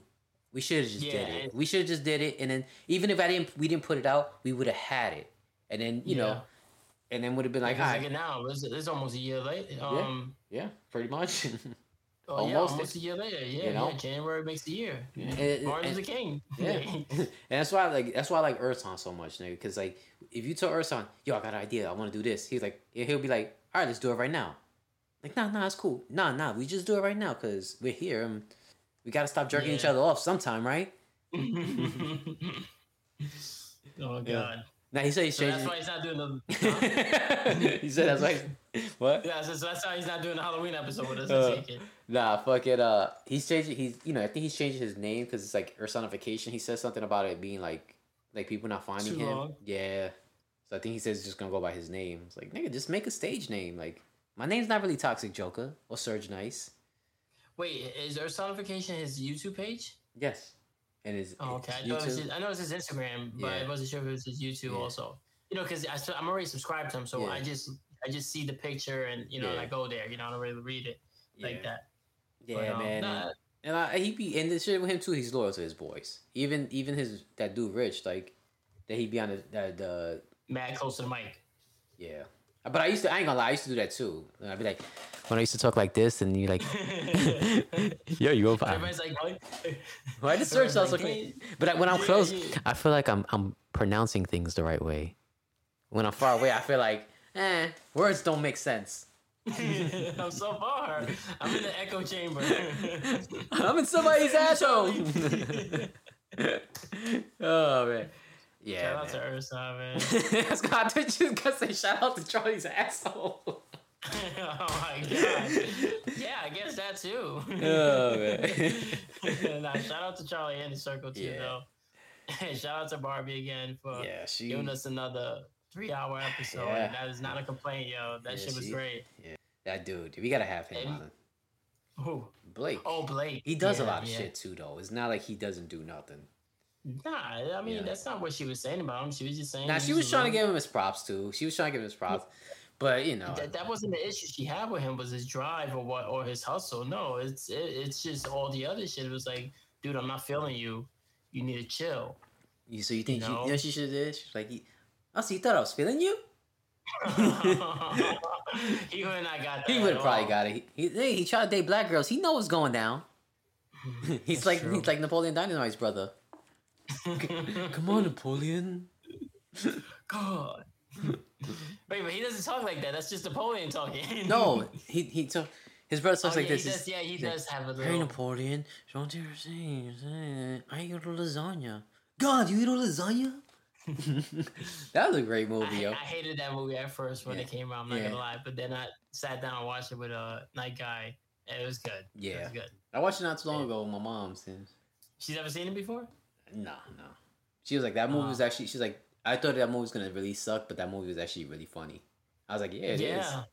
We should have just Yeah, did it. and- We should have just did it, and then even if I didn't, we didn't put it out, we would have had it, and then you Yeah. know, and then would have been like, "Ah, look now, it's, it's almost a year later. Um, yeah, pretty much." oh, yeah, almost. almost a year later. Yeah, You know? yeah, January makes a year. And- Martin and- Luther King. Yeah, and that's why I like that's why I like Urson so much, nigga. Because like, if you tell Urson, yo, I got an idea, I want to do this, he's like, he'll be like, all right, let's do it right now. Like, nah, nah, it's cool. Nah, nah, we just do it right now because we're here. And we gotta stop jerking each other off sometime, right? oh, God. Yeah. Now he said he's So that's changing. why he's not doing the. he said that's why. What? Yeah, so, so that's how he's not doing the Halloween episode with us. Uh. Nah, fuck it. Uh, he's changing. He's you know I think he's changing his name because it's like personification. He says something about it being like like people not finding Too him. long. Yeah. So I think he says he's just gonna go by his name. It's like nigga, just make a stage name. Like my name's not really Toxic Joker or Surge Nice. Wait, is personification his YouTube page? Yes. And his Oh, okay. I know, it's his, I know it's his Instagram, but I wasn't sure if it was his YouTube Yeah. also. You know, because I'm already subscribed to him, so Yeah. I just I just see the picture and you know and I go there. You know, I don't really read it like that. Yeah, But, um, man. nah, and I, he be and the shit with him too. He's loyal to his boys. Even even his that dude Rich like that he be on the the, the mad close to the mic. Yeah. But I used to, I ain't gonna lie, I used to do that too. And I'd be like, when I used to talk like this, and you like, yo, you go fine. Everybody's like, what? Why the search sounds so like, crazy? But I- when I'm close. I feel like I'm I'm pronouncing things the right way. When I'm far away, I feel like, eh, words don't make sense. I'm so far. I'm in the echo chamber. I'm in somebody's asshole. oh man. Yeah. Shout out to. Ursa, man. That's God, I was gonna say shout out to Charlie's asshole. oh my god. Yeah, I guess that too. oh man. nah, shout out to Charlie and the Circle too, Yeah. though. And shout out to Barbie again for yeah, she. giving us another three-hour episode. Yeah. That is not a complaint, yo. That Yeah, shit was she- great. Yeah. That dude, we gotta have him And- on. Who? Blake. Oh, Blake. He does a lot of shit too, though. It's not like he doesn't do nothing. Nah, I mean Yeah. that's not what she was saying about him. She was just saying. Now he's she was trying to give him his props too. She was trying to give him his props, but you know, That, that wasn't the issue she had with him was his drive or what or his hustle. No, it's it, it's just all the other shit. It was like, dude, I'm not feeling you. You need to chill. you, so you think she, you know she should have did? She's like, oh, so you thought I was feeling you? he would not got that. He would have probably all. got it. He, he, he tried to date black girls. He know what's going down. he's That's like true. he's like Napoleon Dynamite's brother. Come on, Napoleon. God. Wait, but he doesn't talk like that. That's just Napoleon talking. No, he he took his brother Oh, talks like yeah, this. He does, yeah, he does have a little. Hey. Napoleon, don't you say I eat a lasagna. God, you eat a lasagna? that was a great I, movie, yo. I hated that movie at first when Yeah. it came out. I'm not Yeah. gonna lie, but then I sat down and watched it with a night guy. And it was good. Yeah, it was good. I watched it not too long ago with my mom. Since She's never seen it before. No, no, she was like that movie Oh. was actually. She's like, I thought that movie was gonna really suck, but that movie was actually really funny. I was like, yeah, it is. yeah.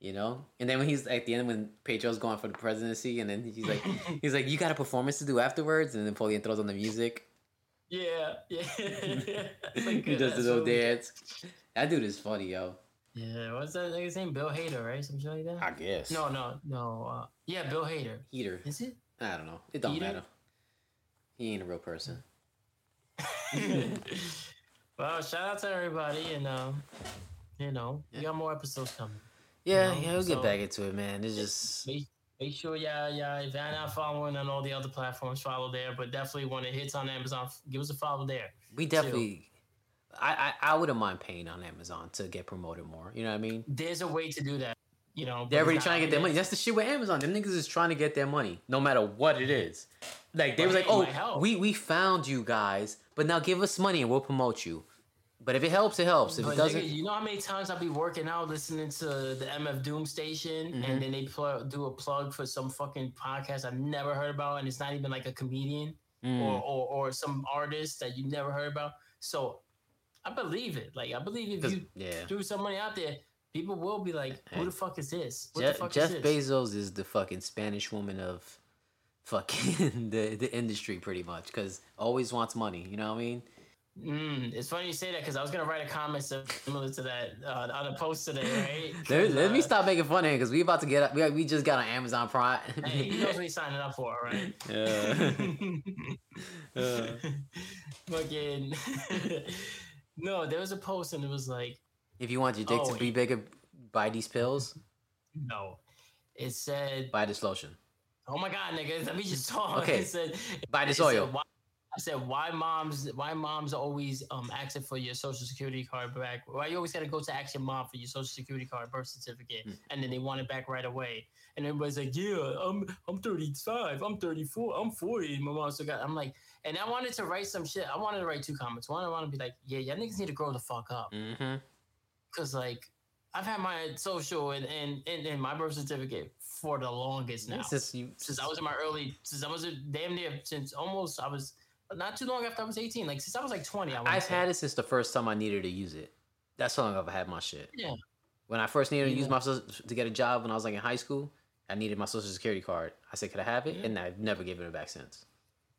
You know. And then when he's at the end when Pedro's going for the presidency, and then he's like, he's like, you got a performance to do afterwards, and then Napoleon throws on the music. Yeah, yeah. Like he does the little movie. dance. That dude is funny, yo. Yeah, what's that nigga's name? Bill Hader, right? Some shit like that. I guess. No, no, no. Uh, yeah, Bill Hader. Heater. Is it? I don't know. It don't Heater? matter. He ain't a real person. well, shout out to everybody, and um, you know, we got more episodes coming. Yeah, know, yeah, we'll get so- back into it, man. It's just Make, make sure y'all, y'all, if y'all not following on all the other platforms, follow there. But definitely when it hits on Amazon, give us a follow there. we definitely. I, I I wouldn't mind paying on Amazon to get promoted more. You know what I mean? There's a way to do that. You know, They're already trying to get their money. That's the shit with Amazon. Them niggas is trying to get their money, no matter what it is. Like they was like, "Oh, we we found you guys, but now give us money and we'll promote you." But if it helps, it helps. If But it doesn't, nigga, you know how many times I'll be working out listening to the MF Doom station, Mhm. and then they pl- do a plug for some fucking podcast I've never heard about, and it's not even like a comedian Mm. or, or or some artist that you never heard about. So I believe it. Like I believe if you yeah. threw some money out there, people will be like, "Who the fuck is this? What Jeff, the fuck Jeff is this?" Bezos is the fucking Spanish woman of fucking the the industry, pretty much, because always wants money. You know what I mean? Mm, it's funny you say that because I was gonna write a comment similar to that uh, on a post today, right? Let, let me uh, stop making fun of him because we about to get up we we just got an Amazon Prime. Hey, he knows what he's signing up for, right? Yeah. Uh. Fucking. no, there was a post and it was like, if you want your dick Oh, to be bigger, buy these pills, no. It said, buy this lotion, "Oh my god, nigga, let me just talk." Okay. Said, buy this said, oil. why, I said, "Why moms? Why moms always um asking for your social security card back? Why you always gotta go to ask your mom for your social security card, birth certificate, Mm. and then they want it back right away?" And everybody's like, "Yeah, I'm I'm 35, I'm 34, I'm 40." My mom still got. I'm like, and I wanted to write some shit. I wanted to write two comments. One, I want to be like, "Yeah, y'all niggas need to grow the fuck up." Mm-hmm. Cause like I've had my social and and, and, and my birth certificate for the longest now. Since you, Since I was in my early, since I was a damn near, since almost I was not too long after I was eighteen. Like since I was like twenty, I I've say. had it since the first time I needed to use it. That's how long I've had my shit. Yeah. When I first needed to use my to get a job when I was like in high school, I needed my social security card. I said, "Could I have it?" Yeah. And I've never given it back since.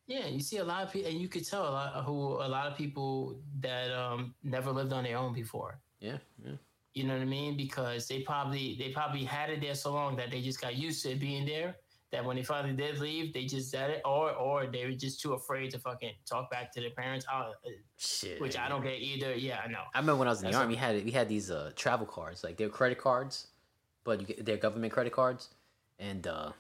Yeah, you see a lot of people, and you could tell a lot who a lot of people that um never lived on their own before. Yeah, yeah. You know what I mean? Because they probably they probably had it there so long that they just got used to it being there. That when they finally did leave, they just said it, or or they were just too afraid to fucking talk back to their parents. Uh, Shit. which I don't get either. Yeah, I know. I remember when I was in the That's army, we had we had these uh, travel cards, like they're credit cards, but you get, they're government credit cards. And uh,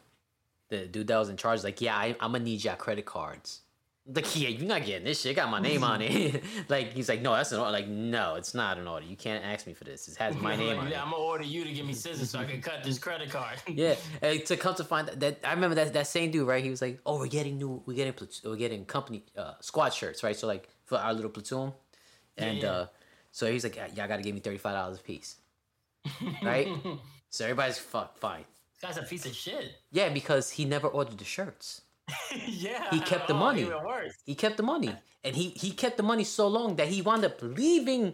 the dude that was in charge, was like, yeah, I, I'm gonna need y'all credit cards Like, yeah, you're not getting this shit. Got my name on it. like, he's like, no, that's an order. Like, no, it's not an order. You can't ask me for this. It has my name Like, on yeah, it. I'm gonna order you to give me scissors so I can cut this credit card. Yeah, and to come to find that, that I remember that that same dude, right? He was like, "Oh, we're getting new, we're getting we're getting company uh, squad shirts, right? So like for our little platoon, and yeah. uh so he's like, y'all got to give me thirty five dollars a piece, right? so everybody's fuck fine. This guy's a piece of shit. Yeah, because he never ordered the shirts. yeah. He kept the oh, money. Even worse. He kept the money, and he he kept the money so long that he wound up leaving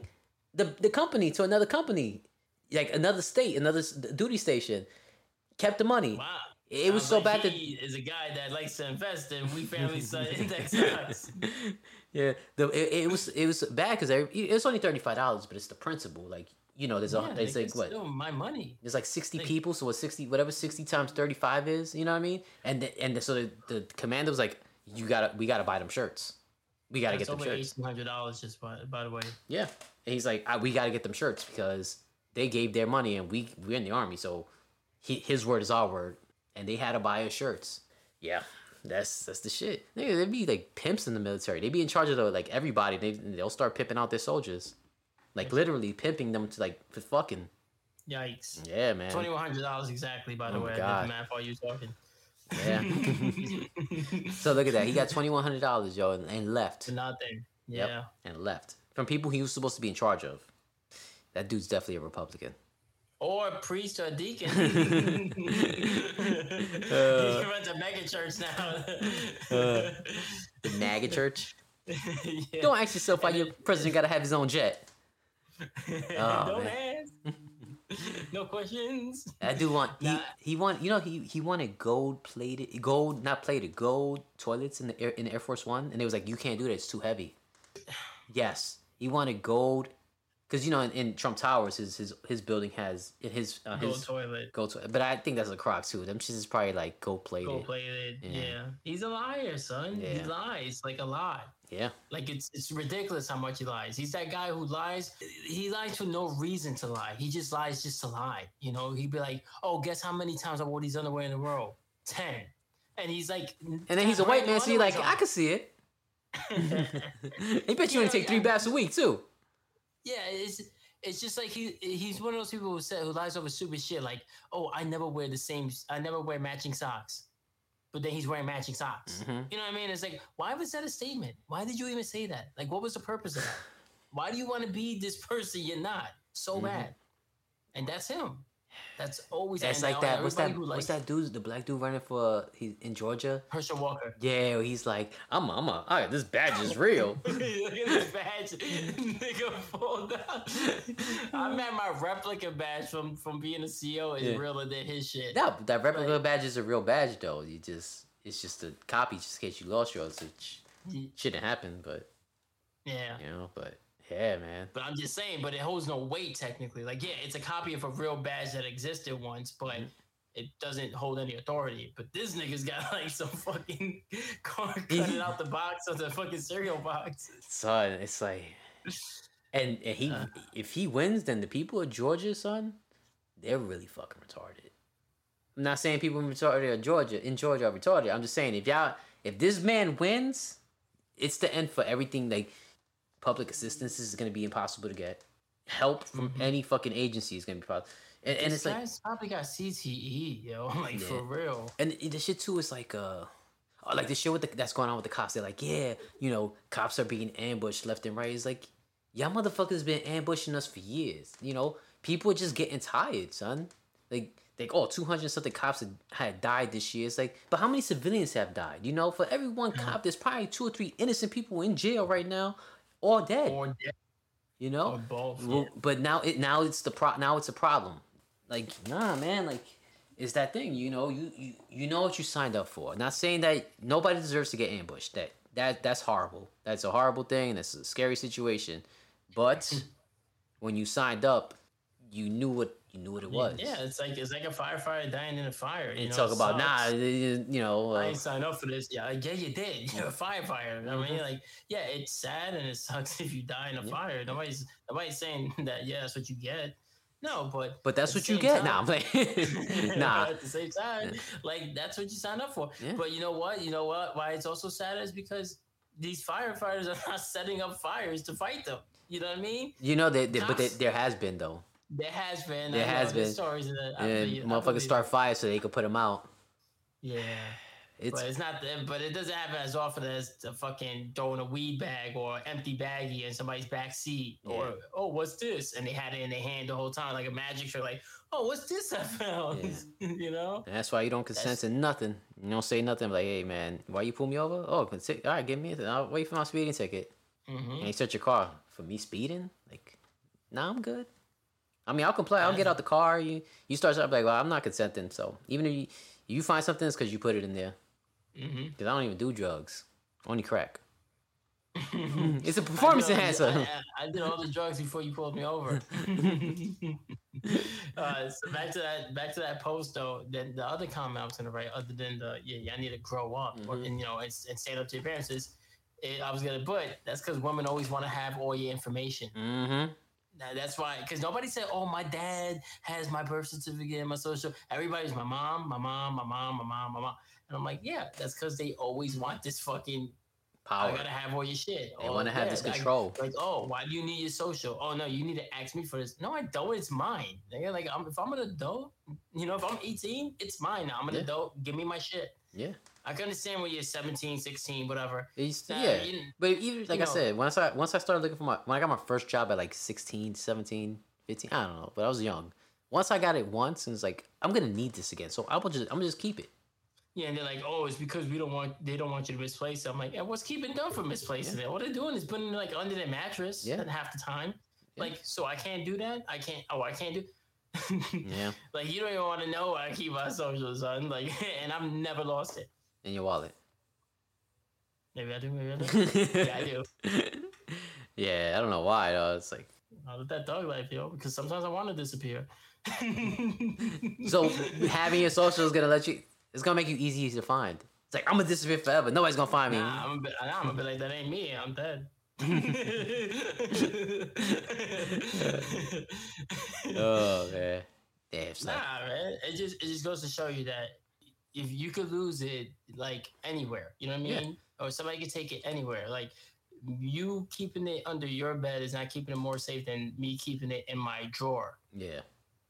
the the company to another company, like another state, another duty station. Kept the money. Wow. It was so like bad that he is a guy that likes to invest in we family son index stocks. yeah, the it, it was it was bad because it's only thirty five dollars, but it's the principal. Like you know, there's a Yeah, it's like, like what my money. there's like sixty people, so it's sixty whatever sixty times thirty five is. You know what I mean? And the, and the, so the, the commander was like, you gotta we gotta buy them shirts. We gotta That's get them shirts. eighteen hundred dollars just by by the way. Yeah, and he's like, I, we gotta get them shirts because they gave their money and we we're in the army, so he, his word is our word, and they had to buy us shirts. Yeah, that's that's the shit. Nigga, They'd be like pimps in the military. They'd be in charge of the, like everybody. They they'll start pimping out their soldiers, like literally pimping them to like for fucking. Yikes. Yeah, man. Twenty one hundred dollars exactly. By the Oh way, I did the math while you were talking. Yeah. so look at that. He got twenty one hundred dollars, yo, and, and left. to nothing. Yep. Yeah. And left from people he was supposed to be in charge of. That dude's definitely a Republican. Or a priest or a deacon. Uh. he runs a mega church now. The MAGA church. Yeah. Don't ask yourself why your president got to have his own jet. Oh, Don't man. ask. no questions. I do want he Nah. he want you know he he wanted gold plated gold not plated gold toilets in the air in the Air Force One and it was like you can't do that it's too heavy. Yes, he wanted gold because you know in, in Trump Towers his his his building has his uh, Gold his toilet. gold toilet but I think that's a crock too. Them shit is probably like gold plated. Gold plated. Yeah. Yeah. He's a liar, son. He lies like a lie. Yeah, Like it's it's ridiculous how much he lies. He's that guy who lies. He lies for no reason to lie. He just lies just to lie. You know, he'd be like, "Oh, guess how many times I wore these underwear in a row? Ten. And he's like, and then he's a white man, so you're like I can see it. he bet you only take three baths a week too. yeah, it's it's just like he he's one of those people who said who lies over stupid shit. Like, oh, I never wear the same. I never wear matching socks. But then he's wearing matching socks. Mhm. You know what I mean? It's like, why was that a statement? Why did you even say that? Like, what was the purpose of that? Why do you want to be this person you're not so Mhm. bad? And that's him. That's always That's like that. What's that? who What's that dude? The black dude running for he in Georgia. Herschel Walker. Yeah, he's like, I'm, a, I'm, a, I, this badge is real. Look at this badge, nigga fall down. I meant my replica badge from from being a CEO is Yeah. realer than his shit. no, that replica badge is a real badge though. You just, it's just a copy, just in case you lost yours, which shouldn't happen. But Yeah. you know, but yeah, man. But I'm just saying, but it holds no weight technically. Like, yeah, it's a copy of a real badge that existed once, but Mhm. it doesn't hold any authority. But this nigga's got like some fucking card cutting out the box of the fucking cereal box. Son, it's like, and, and he, Uh. if he wins, then the people of Georgia, son, they're really fucking retarded. I'm not saying people in retarded Georgia in Georgia are retarded. I'm just saying if y'all, if this man wins, it's the end for everything. Like public assistance is going to be impossible to get. Help from Mhm. any fucking agency is going to be possible. And, and it's like, guy's probably got CTE, yo. Like Yeah. for real. And the shit too is like uh oh, like the shit with the, that's going on with the cops. They're like, yeah, you know, cops are being ambushed left and right. It's like, y'all motherfuckers been ambushing us for years. You know, people are just getting tired, son. Like, like oh, 200 something cops had, had died this year. It's like, but how many civilians have died? You know, for every one cop, there's probably two or three innocent people in jail right now, all dead. Or, dead, you know, or both. well, but now it now it's the pro now it's a problem. Like nah, man, like it's that thing. You know, you you you know what you signed up for. Not saying that nobody deserves to get ambushed. That that that's horrible. That's a horrible thing. That's a scary situation. But when you signed up, you knew what you knew what it was. Yeah, it's like it's like a firefighter dying in a fire. You You know, talk about nah, you know. I Uh, ain't signed up for this. Yeah, like, yeah, you did. You're a firefighter. I mean, Mhm. like, yeah, it's sad and it sucks if you die in a Yeah. fire. Nobody's nobody's saying that. Yeah, that's what you get. No, but but that's what you get. Nah, I'm like, nah. at the same time, like that's what you signed up for. Yeah. But you know what? You know what? Why it's also sad is because these firefighters are not setting up fires to fight them. You know what I mean? You know that, but Cops- there has been though. There has been. There I has been. stories of that. I And believe- motherfuckers believe start it. fires so they could put them out. Yeah. It's but it's not. But it doesn't happen as often as the fucking throwing a weed bag or empty baggie in somebody's back seat, or oh, what's this? And they had it in their hand the whole time, like a magic trick. Like, oh, what's this I found? you know? And that's why you don't consent That's- to nothing. You don't say nothing like, "Hey, man, why you pull me over? Oh, consi- all right, give me. A I'll wait for my speeding ticket." hmm And you search your car for me speeding. Like, nah, I'm good. I mean, I'll comply. I'll get out the car. You you start something like, well, I'm not consenting. So even if you, you find something, it's because you put it in there. Because I don't even do drugs, only crack. It's a performance I enhancer. I, I, I did all the drugs before you pulled me over. uh, so back to that, back to that post though. Then the other comment I was gonna write, other than the yeah, yeah I need to grow up or Mhm. and you know and, and stand up to your parents is, it, I was gonna put that's because women always want to have all your information. Mm-hmm. That- That's why, because nobody said, "Oh, my dad has my birth certificate and my social." Everybody's my mom, my mom, my mom, my mom, my mom, and I'm like, yeah, that's because they always want this fucking. Power. I gotta have all your shit. They Oh, want to have this control. like, oh, why do you need your social? Oh no, you need to ask me for this. No, I don't. It's mine. Nigga, Like, I'm, if I'm an adult, you know, if I'm 18, it's mine. now. I'm an Yeah. adult. Give me my shit. Yeah. I can understand when you're 17, 16, whatever. It's, Nah, yeah. you- But even like I know. said, once I once I started looking for my when I got my first job at like 16, 17, 15, I don't know, but I was young. Once I got it once and it's like I'm gonna need this again, so I will just I'm gonna just keep it. Yeah, and they're like, oh, it's because we don't want they don't want you to misplace it. I'm like, yeah, what's keeping them from misplacing it? What they're doing is putting it like under their mattress Yeah. half the time. Yeah. Like, so I can't do that. I can't. Oh, I can't do. Yeah, like you don't even want to know where I keep my social, son. Like, and I've never lost it. In your wallet. Maybe I do. Maybe I do. yeah, I do. yeah, I don't know why though. It's like I live that dog life, yo, because sometimes I want to disappear. so having your social is gonna let you. It's gonna make you easy to find. It's like I'm gonna disappear forever. Nobody's gonna find me. Nah, I'm a bit, nah, I'm a bit like that ain't me. I'm dead. oh man, damn. Nah, man. It just it just goes to show you that if you could lose it like anywhere, you know what I Yeah. mean? Or somebody could take it anywhere. Like you keeping it under your bed is not keeping it more safe than me keeping it in my drawer. yeah,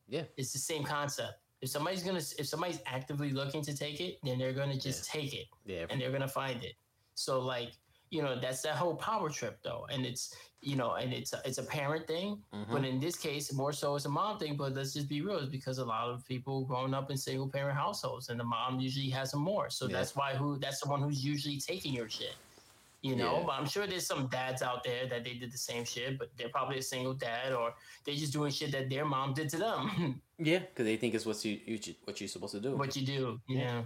Yeah. It's the same concept. If somebody's gonna if somebody's actively looking to take it, then they're gonna just take it yeah. and they're gonna find it. So like, you know, that's that whole power trip though. And it's you know, and it's a, it's a parent thing, Mhm. but in this case, more so it's a mom thing. But let's just be real, it's because a lot of people growing up in single parent households, and the mom usually has them more. So Yeah. that's why who that's the one who's usually taking your shit. You know, Yeah. but I'm sure there's some dads out there that they did the same shit, but they're probably a single dad or they're just doing shit that their mom did to them. Yeah, because they think it's what you, you what you're supposed to do. what you do, yeah.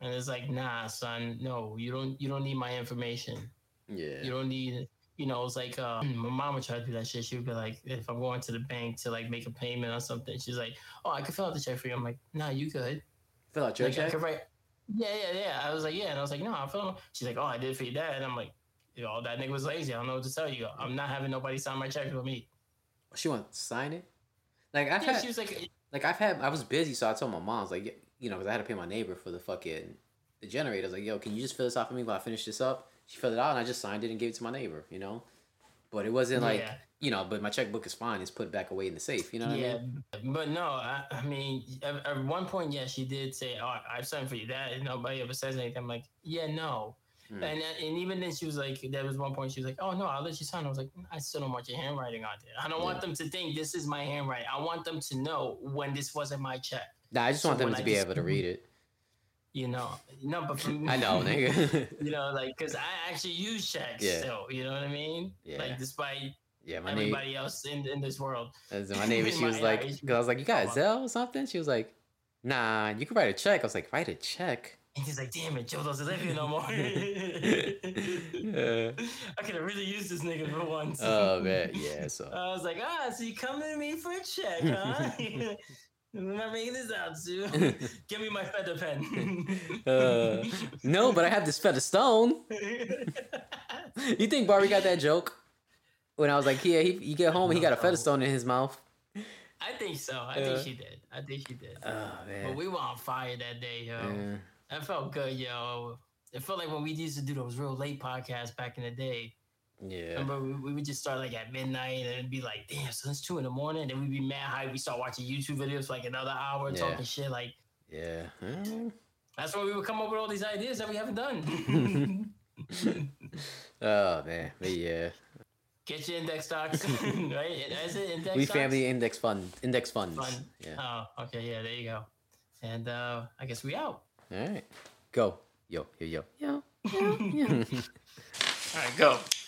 And it's like, nah, son, no, you don't you don't need my information. yeah, You don't need you know, it's like uh, my mom would try to do that shit. She would be like, if I'm going to the bank to like make a payment or something, she's like, Oh, I can fill out the check for you. I'm like, nah, you could. fill out your Like, I check. could write Yeah, yeah, yeah. I was like, Yeah, and I was like, No, I'll fill out. She's like, Oh, I did it for your dad. And I'm like, you know, that nigga was lazy. I don't know what to tell you. I'm not having nobody sign my check for me. She want to sign it. Like I've Yeah, had, she was like, like I've had, I was busy, so I told my mom, I was like, you know, because I had to pay my neighbor for the fucking the generator. I was like, yo, can you just fill this out for me while I finish this up? She filled it out, and I just signed it and gave it to my neighbor. You know, but it wasn't like, Yeah. you know, but my checkbook is fine. It's put back away in the safe. You know what I yeah, mean? but no, I, I mean, at, at one point, yeah, she did say, "Oh, I've signed for you. That, and nobody ever says anything. I'm like, "Yeah, no," Mm. and and even then, she was like, there was one point she was like, "Oh no, I'll let you sign." I was like, "I still don't want your handwriting on there. I don't want them to think this is my handwriting. I want them to know when this wasn't my check. Nah, I just So want them to I be just- able to read it. You know, no, but for I know, nigga. you know, like because I actually use checks Yeah. still. You know what I mean? Yeah. Like despite yeah, my neighbor. everybody else in in this world. My neighbor, she was like, because I was like, you got. Zelle or something? She was like, nah, you can write a check. I was like, write a check. And he's like, damn it, Joe doesn't live here no more. Yeah. I could have really used this nigga for once. Oh man, yeah. So I was like, ah, so you coming to me for a check, huh? Am I making this out, Sue? Give me my feather pen. uh, no, but I have this feather stone. You think Barbie got that joke? When I was like, yeah, he, you get home and he got a feather stone in his mouth. I think so. I Uh, think she did. I think she did. Oh but we were on fire that day, yo. Yeah. That felt good, yo. it felt like when we used to do those real late podcasts back in the day. Yeah. Remember, we, we would just start like at midnight and it'd be like, damn, so it's two in the morning. And then we'd be mad hype. We start watching YouTube videos for like another hour Yeah. talking shit. Like, Yeah. Mm. that's why we would come up with all these ideas that we haven't done. Oh man, but yeah. Get your index stocks, right? Is it index We stocks? family index fund index funds. Fund. Yeah. Oh, okay. Yeah, there you go. And uh I guess we out. All right. Go. Yo, yo, yo. Yo. All right, go.